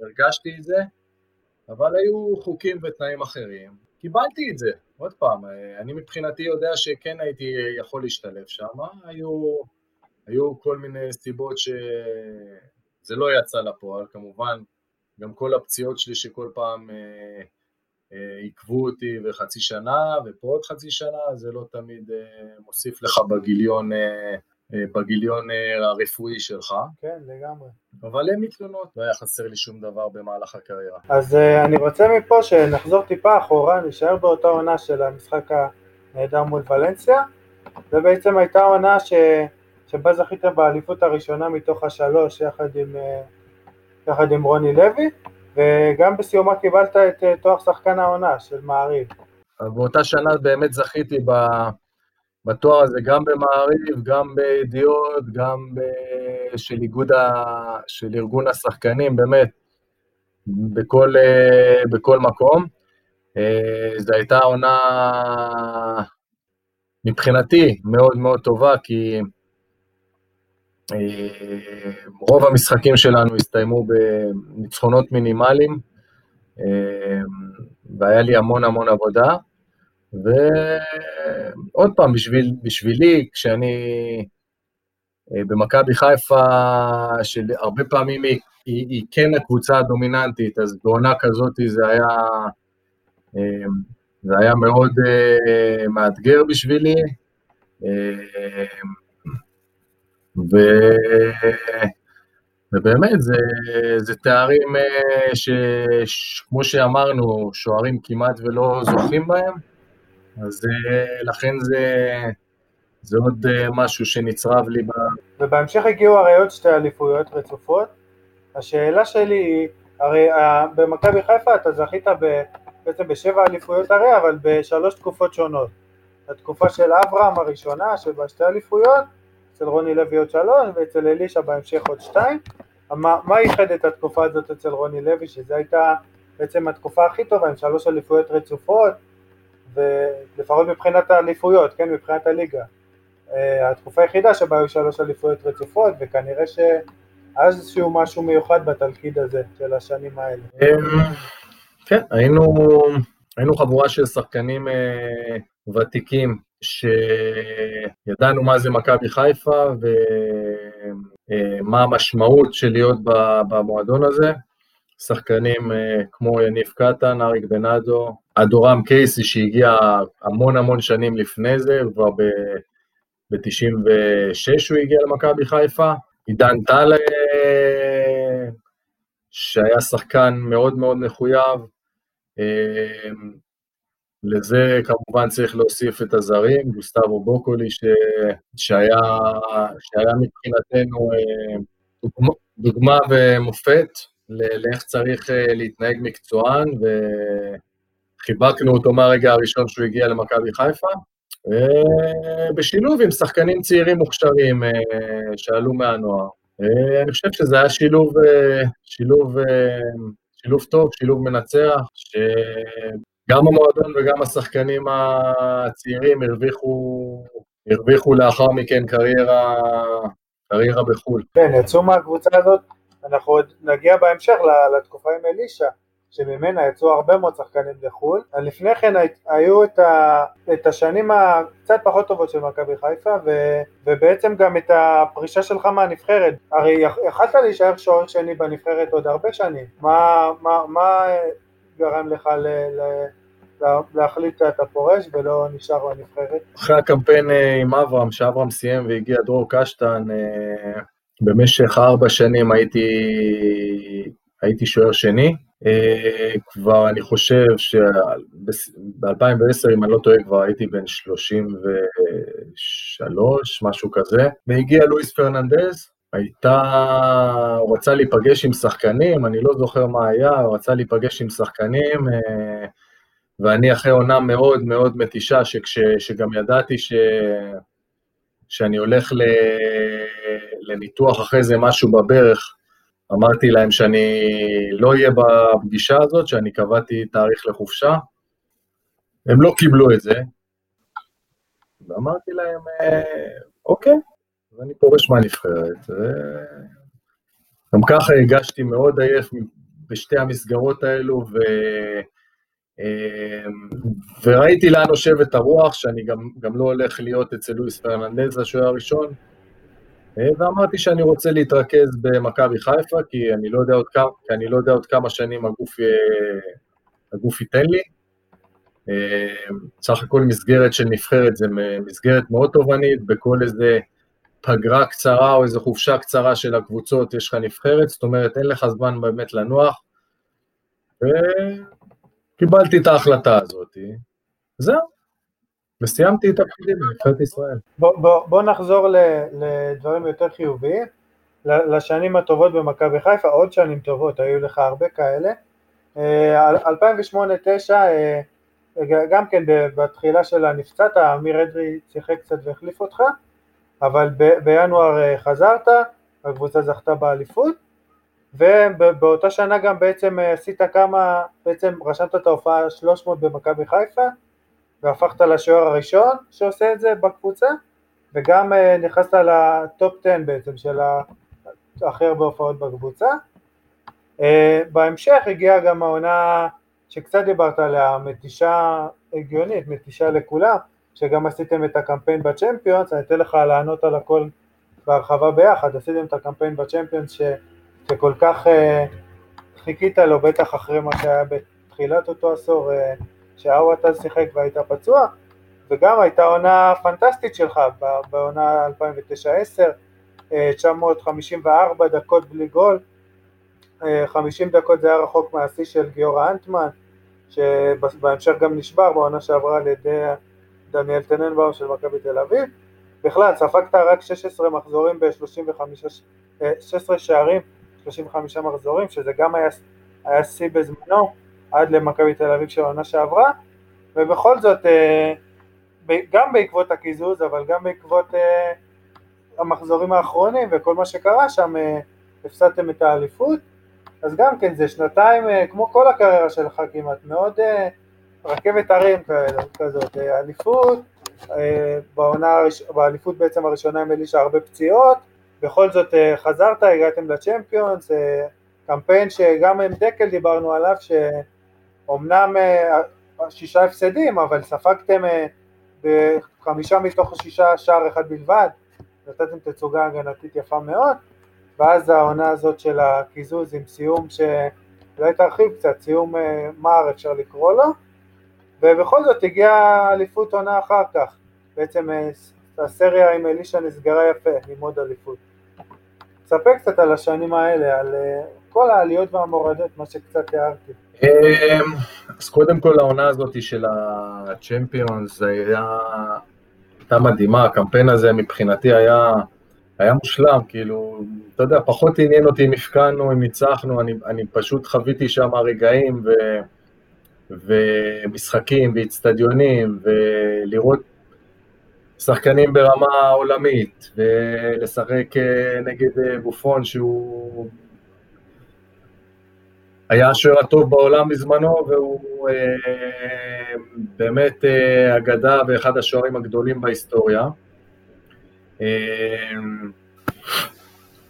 Speaker 2: הרגשתי את זה, אבל היו חוקים ותנאים אחרים. קיבלתי את זה, עוד פעם, אה, אני מבחינתי יודע שכן הייתי יכול להשתלב שם, היו, היו כל מיני סיבות שזה לא יצא לפועל, כמובן, גם כל הפציעות שלי שכל פעם אה, עיכבו אותי וחצי שנה, ופה עוד חצי שנה, זה לא תמיד אה, מוסיף לך בגיליון, אה, בגיליון הרפואי שלך.
Speaker 1: כן, לגמרי.
Speaker 2: אבל אין לי תלונות, לא היה חסר לי שום דבר במהלך הקריירה.
Speaker 1: אז אני רוצה מפה שנחזור טיפה אחורה, נשאר באותה עונה של המשחק הנהדר מול ולנסיה, זו בעצם הייתה עונה ש... שבה זכיתם באליפות הראשונה מתוך השלוש יחד עם, יחד עם רוני לוי, וגם בסיומה קיבלת את אה, תואר שחקן העונה של מעריב.
Speaker 2: באותה שנה באמת זכיתי בתואר הזה גם במעריב, גם בידיעות, גם של איגוד, ה... של ארגון השחקנים, באמת, בכל, אה, בכל מקום. אה, זו הייתה עונה מבחינתי מאוד מאוד טובה, כי אה, רוב המשחקים שלנו הסתיימו בניצחונות מינימליים, אה, והיה לי המון המון עבודה. ועוד פעם, בשביל, בשבילי, כשאני אה, במכבי חיפה, שהרבה פעמים היא, היא, היא כן הקבוצה הדומיננטית, אז בעונה כזאת זה היה, זה היה מאוד מאתגר בשבילי. ו... ובאמת, זה, זה תארים אה, שכמו שאמרנו, שוערים כמעט ולא זוכים בהם, אז אה, לכן זה, זה עוד אה, משהו שנצרב לי. ב...
Speaker 1: ובהמשך הגיעו הרי עוד שתי אליפויות רצופות. השאלה שלי היא, הרי במכבי חיפה אתה זכית ב, בעצם בשבע אליפויות הרי, אבל בשלוש תקופות שונות. התקופה של אברהם הראשונה, שבה שתי אליפויות, אצל רוני לוי עוד שלוש, ואצל אלישע בהמשך עוד שתיים. מה, מה ייחד את התקופה הזאת אצל רוני לוי, שזו הייתה בעצם התקופה הכי טובה, עם שלוש אליפויות רצופות, ולפחות מבחינת האליפויות, כן, מבחינת הליגה. אה, התקופה היחידה שבה היו שלוש אליפויות רצופות, וכנראה שהיה איזשהו משהו מיוחד בתלכיד הזה של השנים האלה. אמ,
Speaker 2: כן, היינו, היינו חבורה של שחקנים אה, ותיקים שידענו מה זה מכבי חיפה ומה המשמעות של להיות במועדון הזה. שחקנים אה, כמו יניב קטן, אריק בנאדו, אדורם קייסי שהגיע המון המון שנים לפני זה, כבר ב-96 הוא הגיע למכבי חיפה, עידן טל אה, שהיה שחקן מאוד מאוד מחויב. לזה כמובן צריך להוסיף את הזרים, גוסטבו בוקולי, ש... שהיה, שהיה מבחינתנו דוגמה, דוגמה ומופת לאיך צריך להתנהג מקצוען, וחיבקנו אותו מהרגע הראשון שהוא הגיע למכבי חיפה. בשילוב עם שחקנים צעירים מוכשרים אה, שעלו מהנוער. אה, אני חושב שזה היה שילוב, אה, שילוב, שילוב טוב, שילוב מנצח, שגם המועדון וגם השחקנים הצעירים הרוויחו, הרוויחו לאחר מכן קריירה, קריירה בחו"ל.
Speaker 1: כן, יצאו מהקבוצה הזאת, אנחנו עוד נגיע בהמשך לתקופה עם אלישע. שממנה יצאו הרבה מאוד שחקנים לחו"ל. לפני כן היו את, ה, את השנים הקצת פחות טובות של מכבי חיפה, ו, ובעצם גם את הפרישה שלך מהנבחרת. הרי יכלת להישאר שוער שני בנבחרת עוד הרבה שנים. מה, מה, מה גרם לך ל... ל להחליט שאתה פורש ולא נשאר בנבחרת?
Speaker 2: אחרי הקמפיין אה, עם אברהם, שאברהם סיים והגיע דרור קשטן, אה, במשך ארבע שנים הייתי, הייתי שוער שני, אה, כבר אני חושב שב-2010, אם אני לא טועה, כבר הייתי בן 33, משהו כזה, והגיע לואיס פרננדז, הייתה, הוא רצה להיפגש עם שחקנים, אני לא זוכר מה היה, הוא רצה להיפגש עם שחקנים, אה, ואני אחרי עונה מאוד מאוד מתישה, שכש, שגם ידעתי ש, שאני הולך לניתוח אחרי זה משהו בברך, אמרתי להם שאני לא אהיה בפגישה הזאת, שאני קבעתי תאריך לחופשה. הם לא קיבלו את זה, ואמרתי להם, אה, אוקיי, אז אני פורש מהנבחרת. גם ככה הגשתי מאוד עייף בשתי המסגרות האלו, ו... אה, וראיתי לאן נושבת הרוח, שאני גם, גם לא הולך להיות אצל לואיס פרננדז, השוער הראשון, אה, ואמרתי שאני רוצה להתרכז במכבי חיפה, כי אני לא יודע עוד כמה, כי אני לא יודע עוד כמה שנים הגוף, הגוף ייתן לי. אה, סך הכל מסגרת של נבחרת זה מסגרת מאוד תובענית, בכל איזה פגרה קצרה או איזו חופשה קצרה של הקבוצות יש לך נבחרת, זאת אומרת אין לך זמן באמת לנוח, וקיבלתי את ההחלטה הזאת. זהו. וסיימתי את תפקידי בנבחרת ישראל.
Speaker 1: בוא, בוא, בוא נחזור לדברים יותר חיוביים, לשנים הטובות במכבי חיפה, עוד שנים טובות, היו לך הרבה כאלה. 2008-2009, אה, אה, גם כן בתחילה שלה נפצעת, אמיר אדרי שיחק קצת והחליף אותך, אבל בינואר אה, חזרת, הקבוצה זכתה באליפות, ובאותה שנה גם בעצם עשית כמה, בעצם רשמת את ההופעה 300 במכבי חיפה, והפכת לשוער הראשון שעושה את זה בקבוצה, וגם אה, נכנסת לטופ 10 בעצם של הכי הרבה הופעות בקבוצה. אה, בהמשך הגיעה גם העונה שקצת דיברת עליה, מתישה הגיונית, מתישה לכולם, שגם עשיתם את הקמפיין בצ'מפיונס, אני אתן לך לענות על הכל בהרחבה ביחד, עשיתם את הקמפיין בצ'מפיונס ש, שכל כך uh, חיכית לו, בטח אחרי מה שהיה בתחילת אותו עשור, uh, שהאוואטה שיחק והיית פצוע, וגם הייתה עונה פנטסטית שלך בעונה 2009-10, 954 אה, דקות בלי גול, 50 אה, דקות זה היה רחוק מהשיא של גיורא אנטמן, שבהמשך גם נשבר בעונה שעברה על ידי דניאל טננבאום של מכבי תל אביב. בכלל, ספגת רק 16 מחזורים ב-35, 16 שערים, 35 מחזורים, שזה גם היה שיא בזמנו. עד למכבי תל אביב של העונה שעברה, ובכל זאת, אה, גם בעקבות הקיזוז, אבל גם בעקבות אה, המחזורים האחרונים וכל מה שקרה שם, אה, הפסדתם את האליפות, אז גם כן זה שנתיים, כמו כל הקריירה שלך כמעט, מאוד רכבת הרים כזאת, אליפות, בעונה, באליפות בעצם הראשונה עם אלישע הרבה פציעות, בכל זאת חזרת, הגעתם לצ'מפיונס, קמפיין שגם עם דקל דיברנו עליו, ש... אמנם אה, שישה הפסדים, אבל ספגתם אה, בחמישה מתוך השישה שער אחד בלבד, נתתם תצוגה הגנתית יפה מאוד, ואז העונה הזאת של הקיזוז עם סיום שאולי תרחיב קצת, סיום אה, מר אפשר לקרוא לו, ובכל זאת הגיעה אליפות עונה אחר כך, בעצם הסריה עם אלישע נסגרה יפה עם עוד אליפות. ספר קצת על השנים האלה, על כל העליות והמורדות, מה שקצת תיארתי.
Speaker 2: אמ, אז קודם כל העונה הזאת של הצ'מפיונס הייתה מדהימה, הקמפיין הזה מבחינתי היה, היה מושלם, כאילו, אתה יודע, פחות עניין אותי אם הפקענו, אם ניצחנו, אני, אני פשוט חוויתי שם רגעים ו, ומשחקים ואיצטדיונים, ולראות שחקנים ברמה עולמית, ולשחק אה, נגד אה, בופון שהוא היה השוער הטוב בעולם בזמנו, והוא אה, באמת אה, אגדה ואחד השוערים הגדולים בהיסטוריה. אה,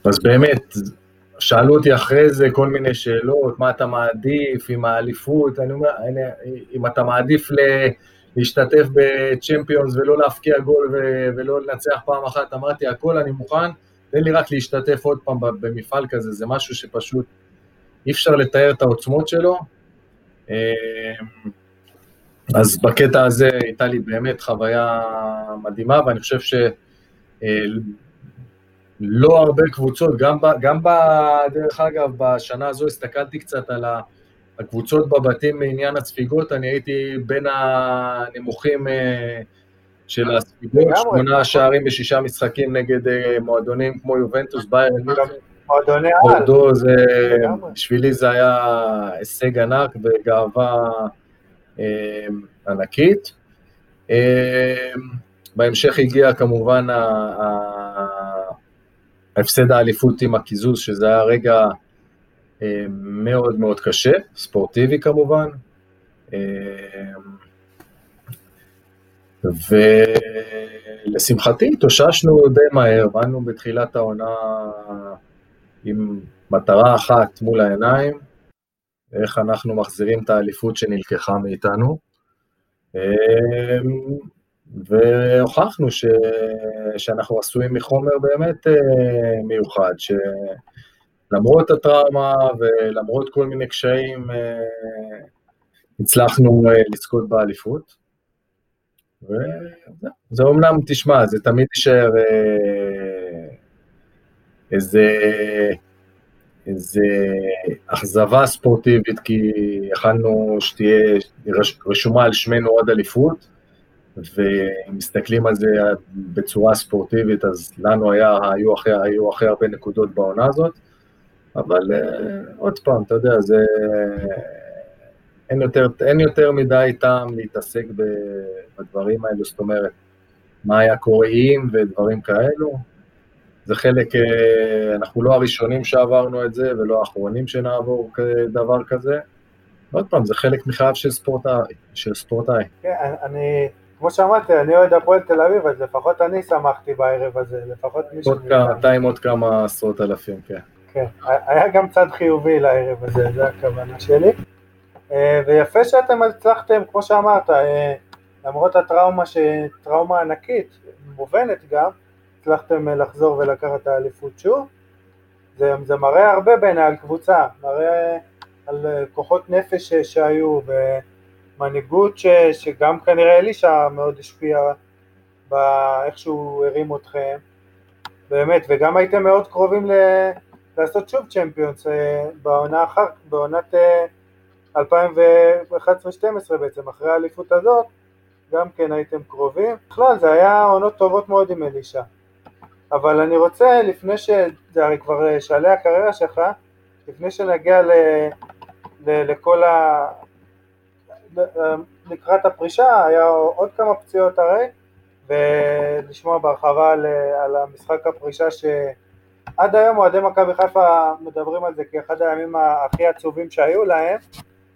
Speaker 2: אז באמת, שאלו אותי אחרי זה כל מיני שאלות, מה אתה מעדיף עם האליפות, אני אומר, אם אתה מעדיף. להשתתף בצ'מפיונס ולא להפקיע גול ולא לנצח פעם אחת, אמרתי, הכל אני מוכן, תן לי רק להשתתף עוד פעם במפעל כזה, זה משהו שפשוט אי אפשר לתאר את העוצמות שלו. אמ, אז בקטע הזה הייתה לי באמת חוויה מדהימה, ואני חושב שלא אה, הרבה קבוצות, גם, ב, גם ב, דרך אגב, בשנה הזו הסתכלתי קצת על הקבוצות בבתים מעניין הצפיגות, אני הייתי בין הנמוכים אה, של הספיגות, שמונה. שערים בשישה משחקים נגד אה, מועדונים כמו יובנטוס, בייר,
Speaker 1: מועדוני על.
Speaker 2: בורדו זה, בשבילי זה היה הישג ענק וגאווה אה, ענקית. אה, בהמשך הגיע כמובן ההפסד האליפות עם הקיזוז, שזה היה רגע אה, מאוד מאוד קשה, ספורטיבי כמובן. אה, ולשמחתי התאוששנו די מהר, באנו בתחילת העונה עם מטרה אחת מול העיניים, איך אנחנו מחזירים את האליפות שנלקחה מאיתנו. והוכחנו ש... שאנחנו עשויים מחומר באמת אה, מיוחד, שלמרות הטראומה ולמרות כל מיני קשיים, אה, הצלחנו אה, לזכות באליפות. וזה אומנם, תשמע, זה תמיד יישאר איזה, איזה אכזבה ספורטיבית, כי יכלנו שתהיה רשומה על שמנו עוד אליפות, ומסתכלים על זה בצורה ספורטיבית, אז לנו היה, היו אחרי, היו אחרי הרבה נקודות בעונה הזאת, אבל uh, עוד פעם, אתה יודע, זה... אין יותר, אין יותר מדי טעם להתעסק בדברים האלו, זאת אומרת, מה היה קורה אם ודברים כאלו. זה חלק, אה, אנחנו לא הראשונים שעברנו את זה ולא האחרונים שנעבור דבר כזה. עוד פעם, זה חלק מחייו. של ספורטאי.
Speaker 1: כן, אני, כמו שאמרתי, אני אוהד הפועל תל אביב, אז לפחות אני שמחתי בערב הזה, לפחות מישהו...
Speaker 2: אתה עם עוד כמה עשרות אלפים, כן.
Speaker 1: כן, היה גם צד חיובי לערב הזה, זו הכוונה שלי. אה, ויפה שאתם הצלחתם, כמו שאמרת, אה, למרות הטראומה, טראומה ענקית, מובנת גם, הצלחתם אה, לחזור ולקחת את האליפות שוב. זה, זה מראה הרבה בעיניי על קבוצה, מראה על כוחות נפש שהיו ומנהיגות ש, שגם כנראה אלישע מאוד השפיע באיך שהוא הרים אתכם, באמת, וגם הייתם מאוד קרובים ל, לעשות שוב צ'מפיונס אה, בעונה אחר, בעונת 2011-2012 בעצם, אחרי האליפות הזאת, גם כן הייתם קרובים. בכלל זה היה עונות טובות מאוד עם אלישע. אבל אני רוצה, לפני ש... זה הרי כבר אה, שעלי הקריירה שלך, לפני שנגיע ל... ל... לכל ה... אה, לקראת הפרישה, היה עוד כמה פציעות הרי, ולשמוע בהרחבה על, על המשחק הפרישה שעד היום אוהדי מכבי חיפה מדברים על זה כאחד הימים הכי עצובים שהיו להם.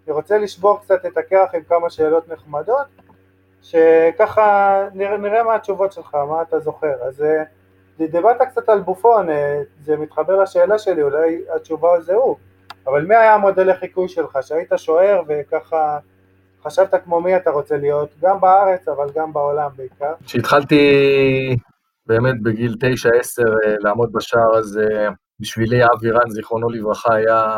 Speaker 1: אני רוצה לשבור קצת את הקרח עם כמה שאלות נחמדות, שככה נראה, נראה מה התשובות שלך, מה אתה זוכר. אז אה, דיברת קצת על בופון, אה, זה מתחבר לשאלה שלי, אולי התשובה זה הוא, אבל מי היה המודל לחיקוי שלך, שהיית שוער וככה חשבת כמו מי אתה רוצה להיות, גם בארץ אבל גם בעולם בעיקר?
Speaker 2: כשהתחלתי באמת בגיל 9-10 אה, לעמוד בשער, אז אה, בשבילי אבי רן, זיכרונו לברכה, היה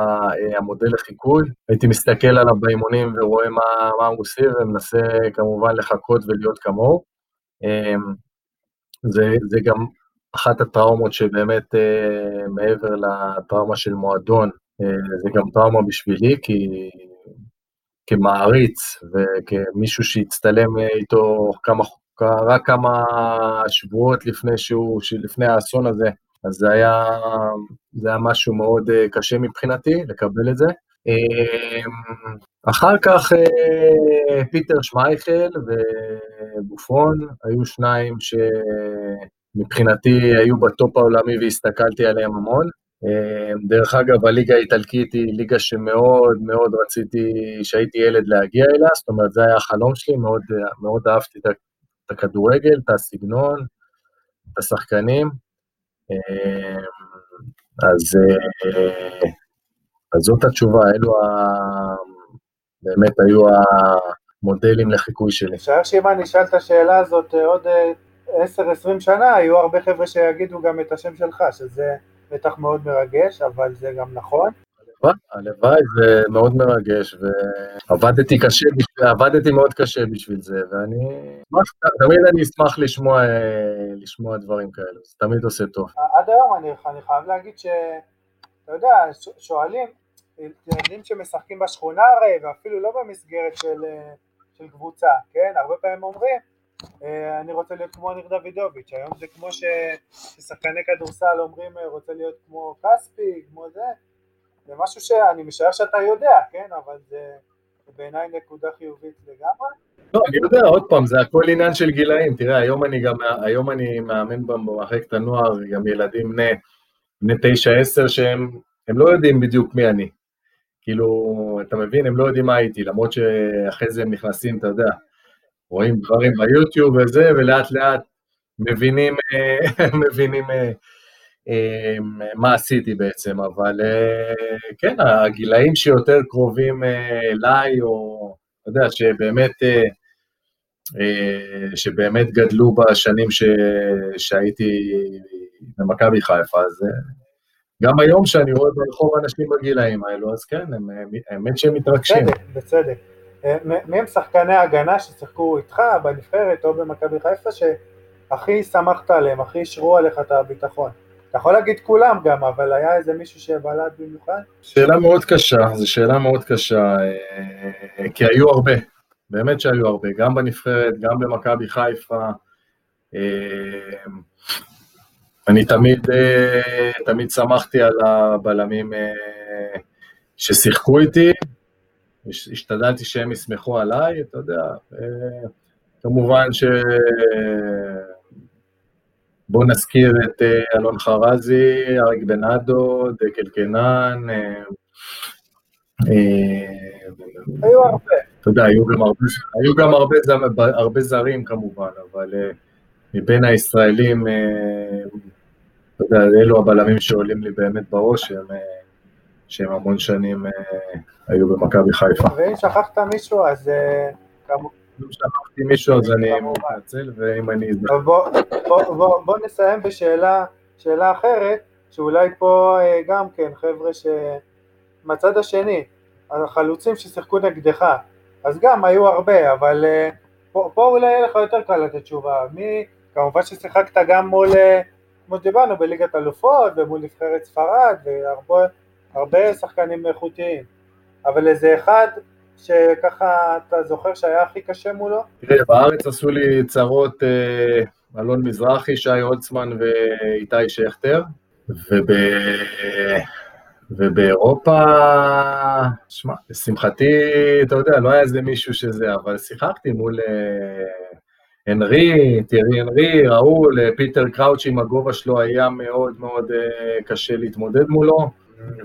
Speaker 2: המודל לחיקוי. הייתי מסתכל עליו באימונים ורואה מה, מה הוא עושה ומנסה כמובן לחכות ולהיות כמוהו. זה, זה גם אחת הטראומות שבאמת אה, מעבר לטראומה של מועדון, זה גם טראומה בשבילי, כי כמעריץ וכמישהו שהצטלם איתו כמה, רק כמה שבועות לפני, שהוא, לפני האסון הזה, אז זה היה, זה היה משהו מאוד קשה מבחינתי לקבל את זה. אחר כך פיטר שמייכל ובופון היו שניים שמבחינתי היו בטופ העולמי והסתכלתי עליהם המון. דרך אגב, הליגה האיטלקית היא ליגה שמאוד מאוד רציתי, שהייתי ילד להגיע אליה, זאת אומרת, זה היה החלום שלי, מאוד, מאוד אהבתי את הכדורגל, את הסגנון, את השחקנים. אז, אז זאת התשובה, אלו ה... באמת היו המודלים לחיקוי שלי.
Speaker 1: משער שאם אני אשאל את השאלה הזאת עוד 10-20 שנה, יהיו הרבה חבר'ה שיגידו גם את השם שלך, שזה בטח מאוד מרגש, אבל זה גם נכון.
Speaker 2: הלוואי, זה מאוד מרגש, ועבדתי קשה, עבדתי מאוד קשה בשביל זה, ואני, תמיד אני אשמח לשמוע, לשמוע דברים כאלו, זה תמיד עושה טוב.
Speaker 1: עד היום אני, אני חייב להגיד ש... אתה יודע, שואלים, ילדים שמשחקים בשכונה הרי, ואפילו לא במסגרת של, של קבוצה, כן? הרבה פעמים אומרים, אה, אני רוצה להיות כמו ניר דוידוביץ', היום זה כמו ששחקני כדורסל אומרים אה, רוצה להיות כמו כספי, כמו זה, זה משהו שאני משער שאתה יודע, כן, אבל זה בעיניי נקודה חיובית לגמרי.
Speaker 2: לא, אני יודע, עוד פעם, זה הכל עניין של גילאים, תראה, היום אני גם, היום אני מאמן במחלקת הנוער, גם ילדים בני, בני תשע עשר שהם לא יודעים בדיוק מי אני. כאילו, אתה מבין, הם לא יודעים מה הייתי, למרות שאחרי זה הם נכנסים, אתה יודע, רואים דברים ביוטיוב וזה, ולאט לאט מבינים, אה, מבינים אה, אה, מה עשיתי בעצם, אבל כן, הגילאים שיותר קרובים אליי, או אתה יודע, שבאמת, שבאמת גדלו בשנים ש, שהייתי במכבי חיפה, אז גם היום שאני רואה ברחוב אנשים בגילאים האלו, אז כן, האמת שהם מתרגשים.
Speaker 1: בצדק, בצדק. מי הם שחקני ההגנה ששיחקו איתך בנבחרת או במכבי חיפה שהכי שמחת עליהם, הכי אישרו עליך את הביטחון? אתה יכול להגיד כולם גם, אבל היה איזה מישהו שבלט במיוחד?
Speaker 2: שאלה מאוד קשה, זו שאלה מאוד קשה, אה, כי היו הרבה, באמת שהיו הרבה, גם בנבחרת, גם במכבי חיפה. אה, אני תמיד, אה, תמיד שמחתי על הבלמים ששיחקו איתי, השתדלתי שהם יסמכו עליי, אתה יודע, אה, כמובן ש... בואו נזכיר את אה, אלון חרזי, אריק בנאדו, דקל קנן. אה,
Speaker 1: היו הרבה.
Speaker 2: אתה יודע, היו גם הרבה, זרים כמובן, אבל מבין הישראלים, אתה יודע, אלו הבלמים שעולים לי באמת בראש, הם שהם המון שנים אה, היו במכבי חיפה.
Speaker 1: ואם שכחת מישהו, אז
Speaker 2: אה, כמובן. אם שכחתי מישהו, אז אני מתנצל, ואם אני...
Speaker 1: בוא נסיים בשאלה שאלה אחרת, שאולי פה אה, גם כן, חבר'ה מהצד השני, החלוצים ששיחקו נגדך, אז גם היו הרבה, אבל פה, פה אולי יהיה לך יותר קל לתת תשובה. מי, כמובן ששיחקת גם מול, כמו שדיברנו, בליגת אלופות ומול נבחרת ספרד, והרבה הרבה שחקנים איכותיים, אבל איזה אחד שככה אתה זוכר שהיה הכי קשה מולו?
Speaker 2: תראה, בארץ עשו לי צרות אה, אלון מזרחי, שי הולצמן ואיתי שכטר, וב... ובאירופה, שמע, לשמחתי, אתה יודע, לא היה איזה מישהו שזה, אבל שיחקתי מול אה, הנרי, תיירי הנרי, ראול, אה, פיטר קראוצ' עם הגובה שלו היה מאוד מאוד קשה להתמודד מולו.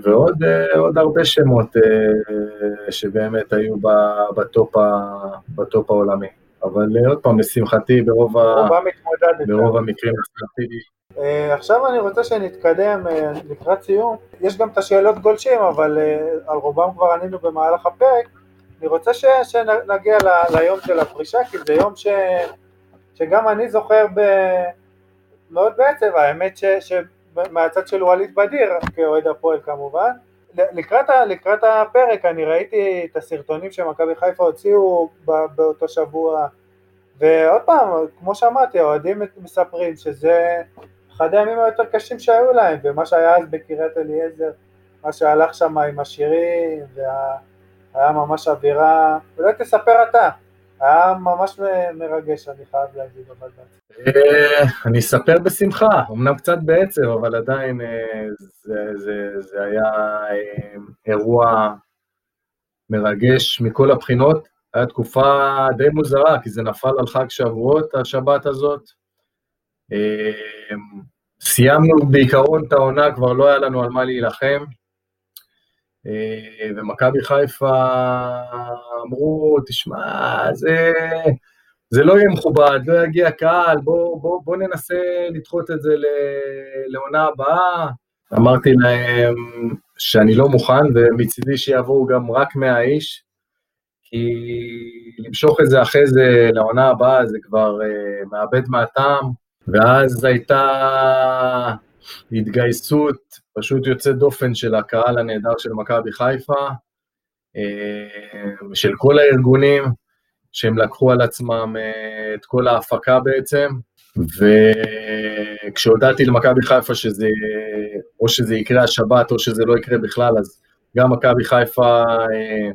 Speaker 2: ועוד עוד הרבה שמות שבאמת היו בטופ, בטופ העולמי. אבל עוד פעם, לשמחתי, ברוב, ה... ברוב המקרים לשמחתי.
Speaker 1: עכשיו אני רוצה שנתקדם לקראת סיום. יש גם את השאלות גולשים, אבל על רובם כבר ענינו במהלך הפרק. אני רוצה ש... שנגיע ל... ליום של הפרישה, כי זה יום ש... שגם אני זוכר ב... מאוד בעצב, האמת ש... ש... מהצד של ווליד בדיר, כאוהד הפועל כמובן. לקראת, לקראת הפרק אני ראיתי את הסרטונים שמכבי חיפה הוציאו באותו שבוע. ועוד פעם, כמו שאמרתי, האוהדים מספרים שזה אחד הימים היותר קשים שהיו להם ומה שהיה אז בקריית אליעזר מה שהלך שם עם השירים, והיה ממש אווירה, אולי תספר אתה, היה ממש מרגש, אני חייב להגיד, אבל...
Speaker 2: אה, אני אספר בשמחה, אמנם קצת בעצב, אבל עדיין אה, זה, היה אה, אירוע מרגש מכל הבחינות. הייתה תקופה די מוזרה, כי זה נפל על חג שבועות, השבת הזאת. סיימנו בעיקרון את העונה, כבר לא היה לנו על מה להילחם. ומכבי חיפה אמרו, תשמע, זה, זה לא יהיה מכובד, לא יגיע קהל, בוא, בוא, בוא ננסה לדחות את זה לעונה הבאה. אמרתי להם שאני לא מוכן, ומצידי שיבואו גם רק 100 איש, כי למשוך את זה אחרי זה לעונה הבאה זה כבר uh, מאבד מהטעם, ואז הייתה התגייסות פשוט יוצאת דופן של הקהל הנהדר של מכבי חיפה, uh, של כל הארגונים, שהם לקחו על עצמם uh, את כל ההפקה בעצם, וכשהודעתי למכבי חיפה שזה, או שזה יקרה השבת או שזה לא יקרה בכלל, אז גם מכבי חיפה אה,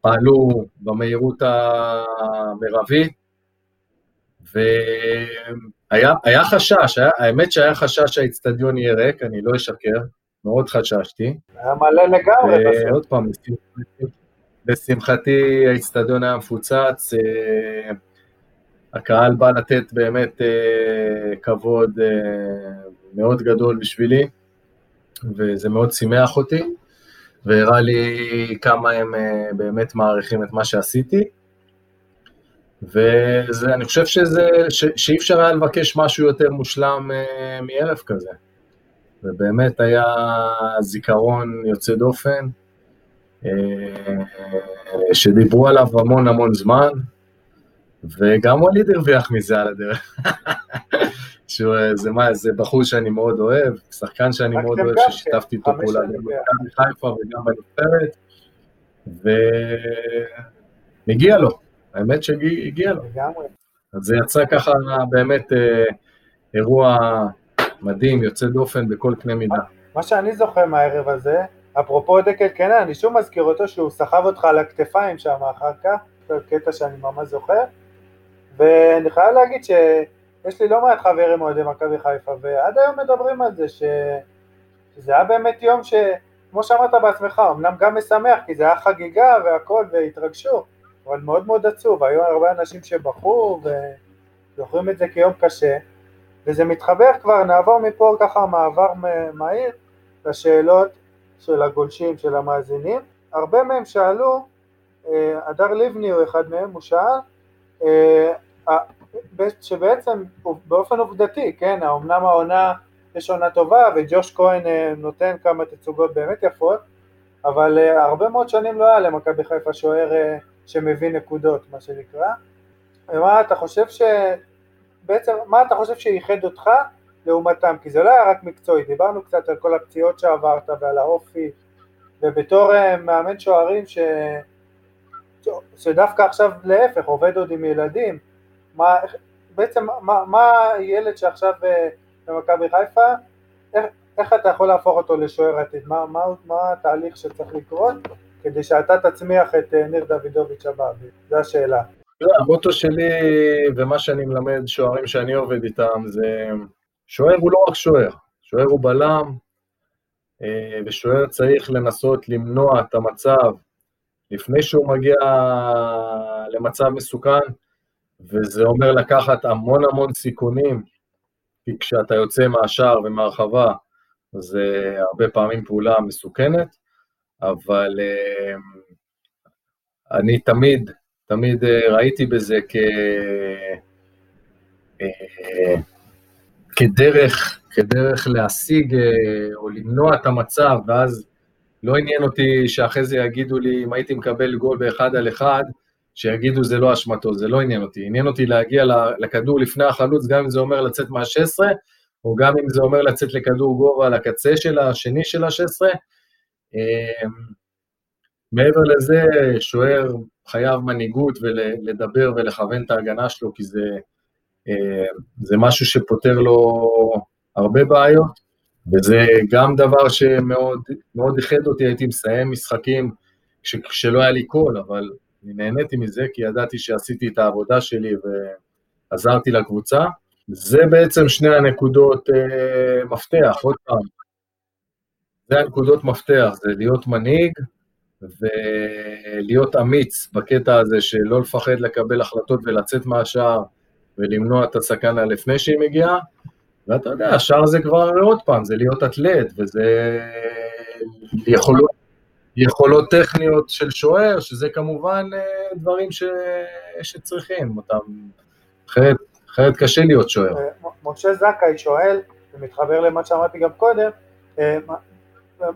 Speaker 2: פעלו במהירות המרבית, והיה חשש, היה, האמת שהיה חשש שהאיצטדיון יהיה ריק, אני לא אשקר, מאוד חששתי.
Speaker 1: היה מלא לגמרי בסוף.
Speaker 2: עוד פעם, לשמחתי האיצטדיון היה מפוצץ, אה, הקהל בא לתת באמת אה, כבוד אה, מאוד גדול בשבילי, וזה מאוד שימח אותי, והראה לי כמה הם אה, באמת מעריכים את מה שעשיתי. ואני חושב שזה, ש, שאי אפשר היה לבקש משהו יותר מושלם אה, מערב כזה. ובאמת היה זיכרון יוצא דופן, אה, שדיברו עליו המון המון זמן, וגם ווליד הרוויח מזה על הדרך. שהוא, זה, מה, זה בחור שאני מאוד אוהב, שחקן שאני מאוד אוהב, ששיתפתי איתו פעולה במכבי חיפה וגם בנבחרת, ומגיע לו, האמת שהגיע לו. אז זה יצא ככה באמת אה, אירוע מדהים, יוצא דופן בכל קנה מידה.
Speaker 1: מה שאני זוכר מהערב הזה, אפרופו דקל קנן, אני שוב מזכיר אותו שהוא סחב אותך על הכתפיים שם אחר כך, זה קטע שאני ממש זוכר, ואני חייב להגיד שיש לי לא מעט חברים אוהדי מכבי חיפה, ועד היום מדברים על זה, ש... שזה היה באמת יום ש... כמו שאמרת בעצמך, אמנם גם משמח, כי זה היה חגיגה והכל, והתרגשו, אבל מאוד מאוד עצוב, היו הרבה אנשים שבכו וזוכרים את זה כיום קשה, וזה מתחבר כבר, נעבור מפה ככה מעבר מהיר לשאלות של הגולשים, של המאזינים. הרבה מהם שאלו, אה, הדר לבני הוא אחד מהם, הוא שאל, אה, שבעצם באופן עובדתי, כן, אמנם העונה יש עונה טובה וג'וש כהן אה, נותן כמה תצוגות באמת יפות, אבל הרבה מאוד שנים לא היה למכבי חיפה שוער שמביא נקודות, מה שנקרא. ומה אתה חושב ש... בעצם, מה אתה חושב שייחד אותך לעומתם? כי זה לא היה רק מקצועי, דיברנו קצת על כל הפציעות שעברת ועל האופי, ובתור מאמן שוערים ש... שדווקא עכשיו להפך, עובד עוד עם ילדים, מה, בעצם מה, מה ילד שעכשיו אה, במכבי חיפה, איך, איך אתה יכול להפוך אותו לשוער עתיד, מה, מה, מה התהליך שצריך לקרות כדי שאתה תצמיח את אה, ניר דוידוביץ' הבא, זו השאלה.
Speaker 2: המוטו שלי ומה שאני מלמד שוערים שאני עובד איתם זה שוער הוא לא רק שוער, שוער הוא בלם, אה, ושוער צריך לנסות למנוע את המצב לפני שהוא מגיע למצב מסוכן, וזה אומר לקחת המון המון סיכונים, כי כשאתה יוצא מהשער ומהרחבה, זה הרבה פעמים פעולה מסוכנת, אבל אה, אני תמיד, תמיד אה, ראיתי בזה כ... אה, כדרך, כדרך להשיג או למנוע את המצב, ואז לא עניין אותי שאחרי זה יגידו לי, אם הייתי מקבל גול באחד על אחד, שיגידו זה לא אשמתו, זה לא עניין אותי. עניין אותי להגיע לכדור לפני החלוץ, גם אם זה אומר לצאת מה-16, או גם אם זה אומר לצאת לכדור גובה על הקצה של השני של ה-16. אמ, מעבר לזה, שוער חייב מנהיגות ולדבר ולכוון את ההגנה שלו, כי זה, אמ, זה משהו שפותר לו הרבה בעיות. וזה גם דבר שמאוד איחד אותי, הייתי מסיים משחקים כשלא היה לי קול, אבל אני נהניתי מזה כי ידעתי שעשיתי את העבודה שלי ועזרתי לקבוצה. זה בעצם שני הנקודות אה, מפתח, עוד פעם. זה הנקודות מפתח, זה להיות מנהיג ולהיות אמיץ בקטע הזה של לא לפחד לקבל החלטות ולצאת מהשער ולמנוע את הסכנה לפני שהיא מגיעה, ואתה יודע, השאר זה כבר עוד פעם, זה להיות אתלט, וזה יכולות, יכולות טכניות של שוער, שזה כמובן אה, דברים ש... שצריכים אותם. אחרת, אחרת קשה להיות שוער. אה,
Speaker 1: משה זכאי שואל, ומתחבר למה שאמרתי גם קודם, אה,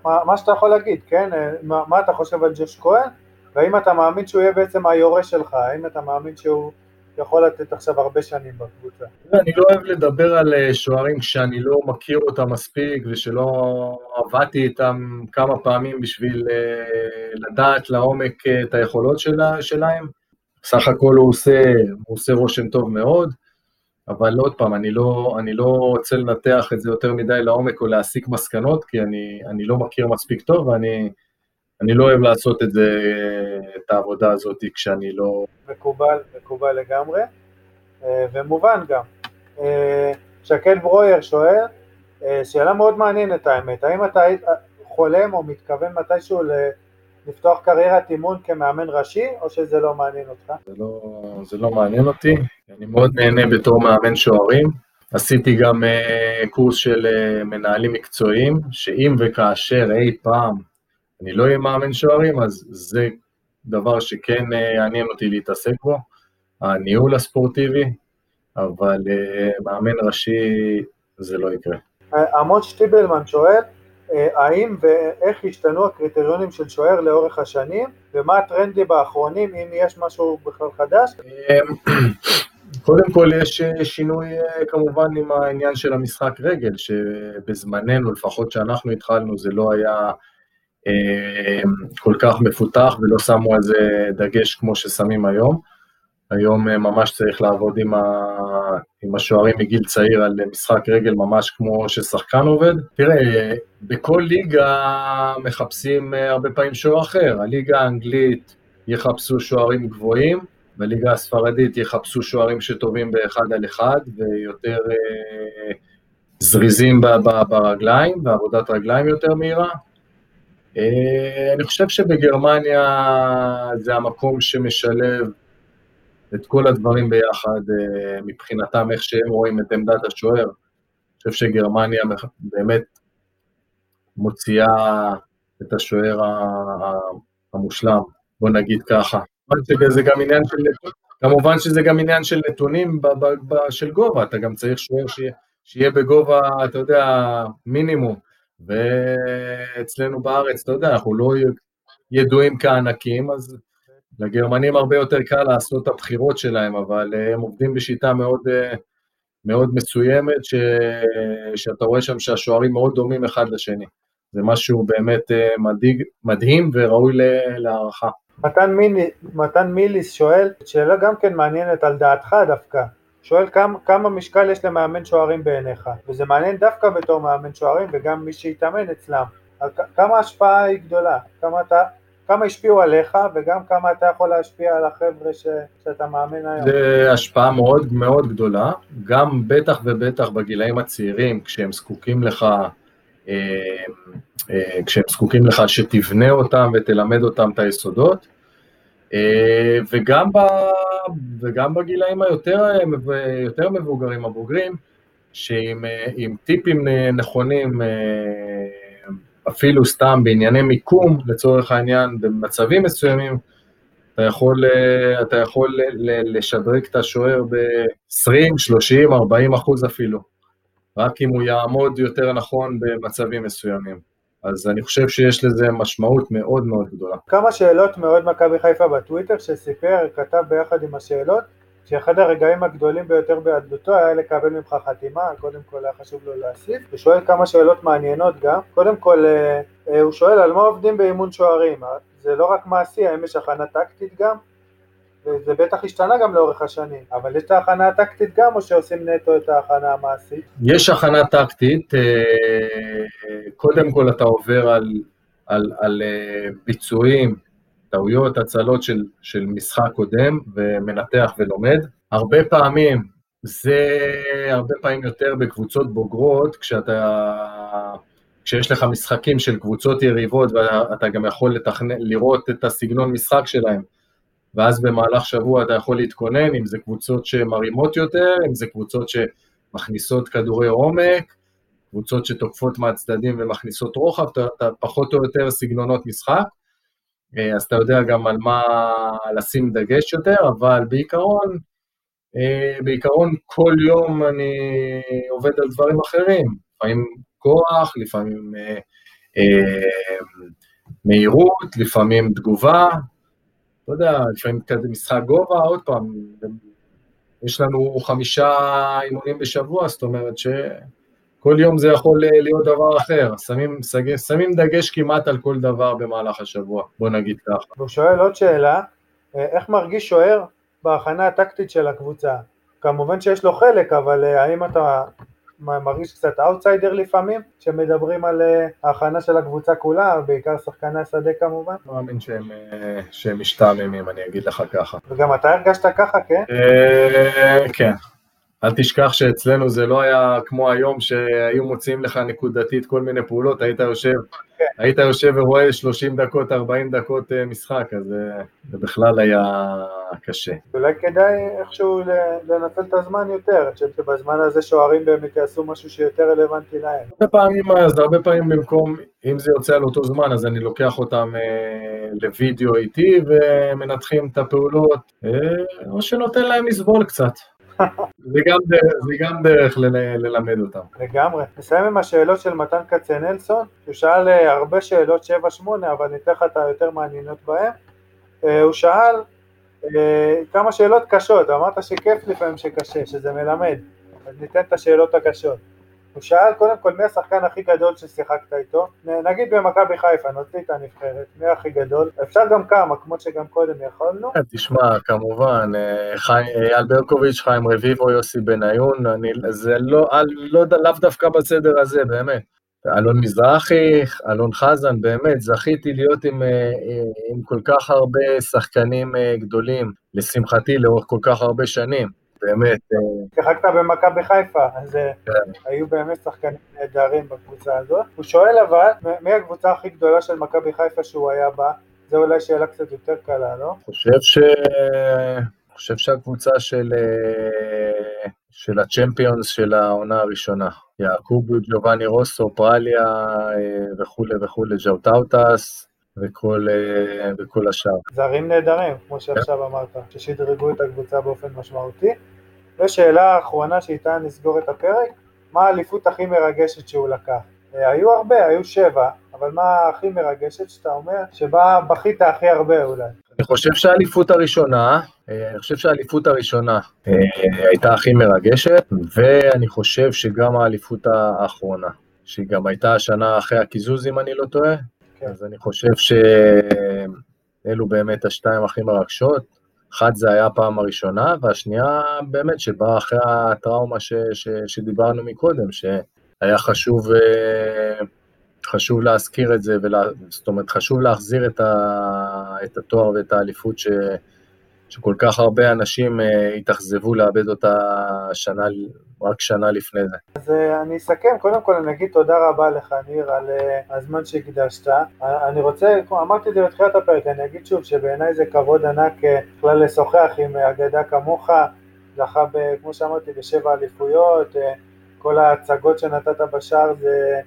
Speaker 1: מה, מה שאתה יכול להגיד, כן? מה, מה אתה חושב על ג'וש כהן? והאם אתה מאמין שהוא יהיה בעצם היורש שלך? האם אתה מאמין שהוא יכול לתת עכשיו הרבה שנים בקבוצה.
Speaker 2: אני לא אוהב לדבר על אה, שוערים כשאני לא מכיר אותם מספיק ושלא עבדתי איתם כמה פעמים בשביל אה, לדעת לעומק אה, את היכולות שלה, שלהם. סך הכל הוא עושה, הוא עושה רושם טוב מאוד, אבל עוד פעם, אני לא, אני לא רוצה לנתח את זה יותר מדי לעומק או להסיק מסקנות, כי אני, אני לא מכיר מספיק טוב ואני אני לא אוהב לעשות את זה, את העבודה הזאת כשאני לא...
Speaker 1: מקובל, מקובל לגמרי, אה, ומובן גם. אה, שקד ברויר שואל, אה, שאלה מאוד מעניינת האמת, האם אתה חולם או מתכוון מתישהו לפתוח קריירת אימון כמאמן ראשי, או שזה לא מעניין אותך?
Speaker 2: זה לא, זה לא מעניין אותי, אני מאוד נהנה בתור מאמן שוערים. עשיתי גם קורס של מנהלים מקצועיים, שאם וכאשר אי פעם אני לא אהיה מאמן שוערים, אז זה דבר שכן אה, יעניין אותי להתעסק בו, הניהול הספורטיבי, אבל אה, מאמן ראשי זה לא יקרה.
Speaker 1: עמוד שטיבלמן שואל, אה, האם ואיך השתנו הקריטריונים של שוער לאורך השנים, ומה הטרנדים באחרונים, אם יש משהו בכלל חדש?
Speaker 2: קודם כל יש שינוי כמובן עם העניין של המשחק רגל, שבזמננו, לפחות שאנחנו התחלנו, זה לא היה אה, כל כך מפותח ולא שמו על זה דגש כמו ששמים היום. היום אה, ממש צריך לעבוד עם, ה... עם השוערים מגיל צעיר על משחק רגל ממש כמו ששחקן עובד. תראה, בכל ליגה מחפשים אה, הרבה פעמים שוער אחר. הליגה האנגלית יחפשו שוערים גבוהים, בליגה הספרדית יחפשו שוערים שטובים באחד על אחד ויותר אה, זריזים ברגליים, ועבודת רגליים יותר מהירה. אה, אני חושב שבגרמניה זה המקום שמשלב את כל הדברים ביחד אה, מבחינתם, איך שהם רואים את עמדת השוער. אני חושב שגרמניה באמת מוציאה את השוער המושלם, בוא נגיד ככה. זה גם עניין של, כמובן שזה גם עניין של נתונים של גובה, אתה גם צריך שוער שיהיה בגובה, אתה יודע, מינימום. ואצלנו בארץ, אתה יודע, אנחנו לא ידועים כענקים, אז לגרמנים הרבה יותר קל לעשות את הבחירות שלהם, אבל אה, הם עובדים בשיטה מאוד, אה, מאוד מסוימת, ש... שאתה רואה שם שהשוערים מאוד דומים אחד לשני. זה משהו באמת אה, מדהיג, מדהים וראוי להערכה.
Speaker 1: מתן, מילי, מתן מיליס שואל, שאלה גם כן מעניינת על דעתך דווקא, שואל כמה, כמה משקל יש למאמן שוערים בעיניך, וזה מעניין דווקא בתור מאמן שוערים וגם מי שהתאמן אצלם, כמה ההשפעה היא גדולה, כמה, אתה, כמה השפיעו עליך וגם כמה אתה יכול להשפיע על החבר'ה ש, שאתה מאמן היום.
Speaker 2: זה השפעה מאוד מאוד גדולה, גם בטח ובטח בגילאים הצעירים, כשהם זקוקים לך, אה, אה, כשהם זקוקים לך שתבנה אותם ותלמד אותם את היסודות, אה, וגם, ב, וגם בגילאים היותר יותר מבוגרים, הבוגרים, שעם טיפים נכונים, אה, אפילו סתם בענייני מיקום, לצורך העניין, במצבים מסוימים, אתה יכול, אה, אתה יכול לשדרג את השוער ב-20, 30, 40 אחוז אפילו, רק אם הוא יעמוד יותר נכון במצבים מסוימים. אז אני חושב שיש לזה משמעות מאוד מאוד גדולה.
Speaker 1: כמה שאלות מאוהד מכבי חיפה בטוויטר שסיפר, כתב ביחד עם השאלות, שאחד הרגעים הגדולים ביותר בילדותו היה לקבל ממך חתימה, קודם כל היה חשוב לו להוסיף, הוא שואל כמה שאלות מעניינות גם, קודם כל אה, אה, הוא שואל על מה עובדים באימון שוערים, זה לא רק מעשי, האם יש הכנה טקטית גם? וזה בטח השתנה גם לאורך השנים, אבל יש את ההכנה הטקטית גם, או שעושים נטו את ההכנה המעשית?
Speaker 2: יש הכנה טקטית, קודם כל אתה עובר על, על, על ביצועים, טעויות, הצלות של, של משחק קודם, ומנתח ולומד. הרבה פעמים, זה הרבה פעמים יותר בקבוצות בוגרות, כשאתה, כשיש לך משחקים של קבוצות יריבות, ואתה גם יכול לתכנן, לראות את הסגנון משחק שלהם, ואז במהלך שבוע אתה יכול להתכונן, אם זה קבוצות שמרימות יותר, אם זה קבוצות שמכניסות כדורי עומק, קבוצות שתוקפות מהצדדים ומכניסות רוחב, אתה, אתה פחות או יותר סגנונות משחק. אה, אז אתה יודע גם על מה לשים דגש יותר, אבל בעיקרון, אה, בעיקרון כל יום אני עובד על דברים אחרים, לפעמים כוח, לפעמים אה, מהירות, לפעמים תגובה, אתה יודע, לפעמים כזה משחק גובה, עוד פעם, יש לנו חמישה אימונים בשבוע, זאת אומרת ש... כל יום זה יכול אה, להיות דבר אחר, שמים, שמים דגש כמעט על כל דבר במהלך השבוע, בוא נגיד ככה.
Speaker 1: והוא שואל עוד שאלה, אה, איך מרגיש שוער בהכנה הטקטית של הקבוצה? כמובן שיש לו חלק, אבל אה, האם אתה מרגיש קצת אאוטסיידר לפעמים, כשמדברים על ההכנה של הקבוצה כולה, בעיקר שחקני השדה כמובן?
Speaker 2: אני לא מאמין שהם, שהם משתעממים, אני אגיד לך ככה.
Speaker 1: וגם אתה הרגשת ככה, כן?
Speaker 2: כן. אל תשכח שאצלנו זה לא היה כמו היום שהיו מוציאים לך נקודתית כל מיני פעולות, היית יושב. היית יושב ורואה 30 דקות, 40 דקות אה, משחק, אז אה, זה בכלל היה קשה.
Speaker 1: אולי כדאי איכשהו לנצל את הזמן יותר, אני חושב שבזמן הזה שוערים באמת יעשו משהו שיותר רלוונטי להם.
Speaker 2: הרבה פעמים, אז הרבה פעמים במקום, אם זה יוצא על אותו זמן, אז אני לוקח אותם אה, לוידאו איתי ומנתחים את הפעולות, או שנותן להם לסבול קצת. זה גם דרך, זה גם דרך ללמד אותם.
Speaker 1: לגמרי. נסיים עם השאלות של מתן כצנלסון, הוא שאל אה, הרבה שאלות 7-8, אבל ניתן לך את היותר מעניינות בהן. אה, הוא שאל אה, כמה שאלות קשות, אמרת שכיף לפעמים שקשה, שזה מלמד, אז ניתן את השאלות הקשות. הוא שאל קודם כל מי השחקן הכי גדול ששיחקת איתו, נגיד במכבי חיפה, נוציא את הנבחרת, מי הכי גדול, אפשר גם כמה, כמו שגם קודם יכולנו.
Speaker 2: כן, תשמע, כמובן, אה, אייל ברקוביץ', חיים רביבו, יוסי בניון, אני, זה לא, לא, לאו דווקא בסדר הזה, באמת. אלון מזרחי, אלון חזן, באמת, זכיתי להיות עם, אה, עם כל כך הרבה שחקנים אה, גדולים, לשמחתי, לאורך כל כך הרבה שנים. באמת.
Speaker 1: אה, שיחקת במכבי חיפה, אז אה, כן. היו באמת שחקנים נהדרים בקבוצה הזאת. הוא שואל אבל, מי הקבוצה הכי גדולה של מכבי חיפה שהוא היה בה? זו אולי שאלה קצת יותר קלה, לא?
Speaker 2: חושב ש... חושב שהקבוצה של, אה, של הצ'מפיונס של העונה הראשונה, יעקובו, ג'ובאני רוסו, פראליה וכולי וכולי, ז'וטאוטס וכל, וכל השאר.
Speaker 1: זרים נהדרים, כמו שעכשיו אמרת, ששדרגו את הקבוצה באופן משמעותי. ושאלה אחרונה שאיתה נסגור את הפרק, מה האליפות הכי מרגשת שהוא לקח? אה, היו הרבה, היו שבע, אבל מה הכי מרגשת שאתה אומר, שבה בכית הכי הרבה אולי?
Speaker 2: אני חושב שהאליפות הראשונה, אה, אני חושב שהאליפות הראשונה אה, הייתה הכי מרגשת, ואני חושב שגם האליפות האחרונה, שהיא גם הייתה השנה אחרי הקיזוז, אם אני לא טועה, כן. אז אני חושב שאלו באמת השתיים הכי מרגשות. אחת זה היה הפעם הראשונה, והשנייה באמת שבאה אחרי הטראומה ש, ש, שדיברנו מקודם, שהיה חשוב, אה, חשוב להזכיר את זה, ולה, זאת אומרת חשוב להחזיר את, ה, את התואר ואת האליפות ש, שכל כך הרבה אנשים אה, התאכזבו לאבד אותה שנה, רק שנה לפני זה.
Speaker 1: אז אה, אני אסכם, קודם כל אני אגיד תודה רבה לך ניר על אה, הזמן שהקדשת. אני רוצה, אמרתי את זה בתחילת הפרק, אני אגיד שוב שבעיניי זה כבוד ענק בכלל לשוחח עם אגדה כמוך, זכה, כמו שאמרתי, בשבע אליפויות, כל ההצגות שנתת בשער זה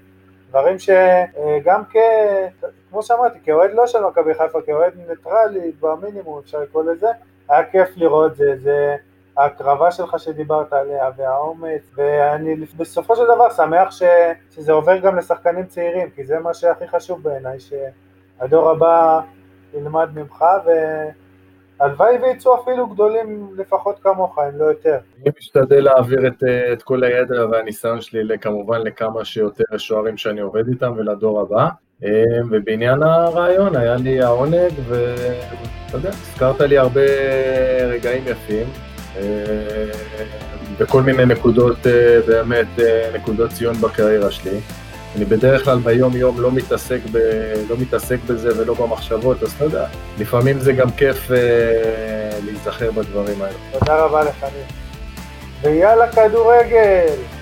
Speaker 1: דברים שגם כ... כמו שאמרתי, כאוהד לא של מכבי חיפה, כאוהד ניטרלי במינימום אפשר לקרוא לזה, היה כיף לראות זה, זה ההקרבה שלך שדיברת עליה והאומץ, ואני בסופו של דבר שמח ש, שזה עובר גם לשחקנים צעירים, כי זה מה שהכי חשוב בעיניי, שהדור הבא ילמד ממך, והלוואי ויצאו אפילו גדולים לפחות כמוך, אם לא יותר.
Speaker 2: אני משתדל להעביר את, את כל הידע והניסיון שלי כמובן לכמה שיותר שוערים שאני עובד איתם ולדור הבא. אה, ובעניין הרעיון היה לי העונג ו... אתה יודע, הזכרת לי הרבה רגעים יפים, בכל מיני נקודות, באמת, נקודות ציון בקריירה שלי. אני בדרך כלל ביום יום לא מתעסק, ב, לא מתעסק בזה ולא במחשבות, אז אתה יודע, לפעמים זה גם כיף אה, להיזכר בדברים האלה.
Speaker 1: תודה רבה לך. ויאללה כדורגל!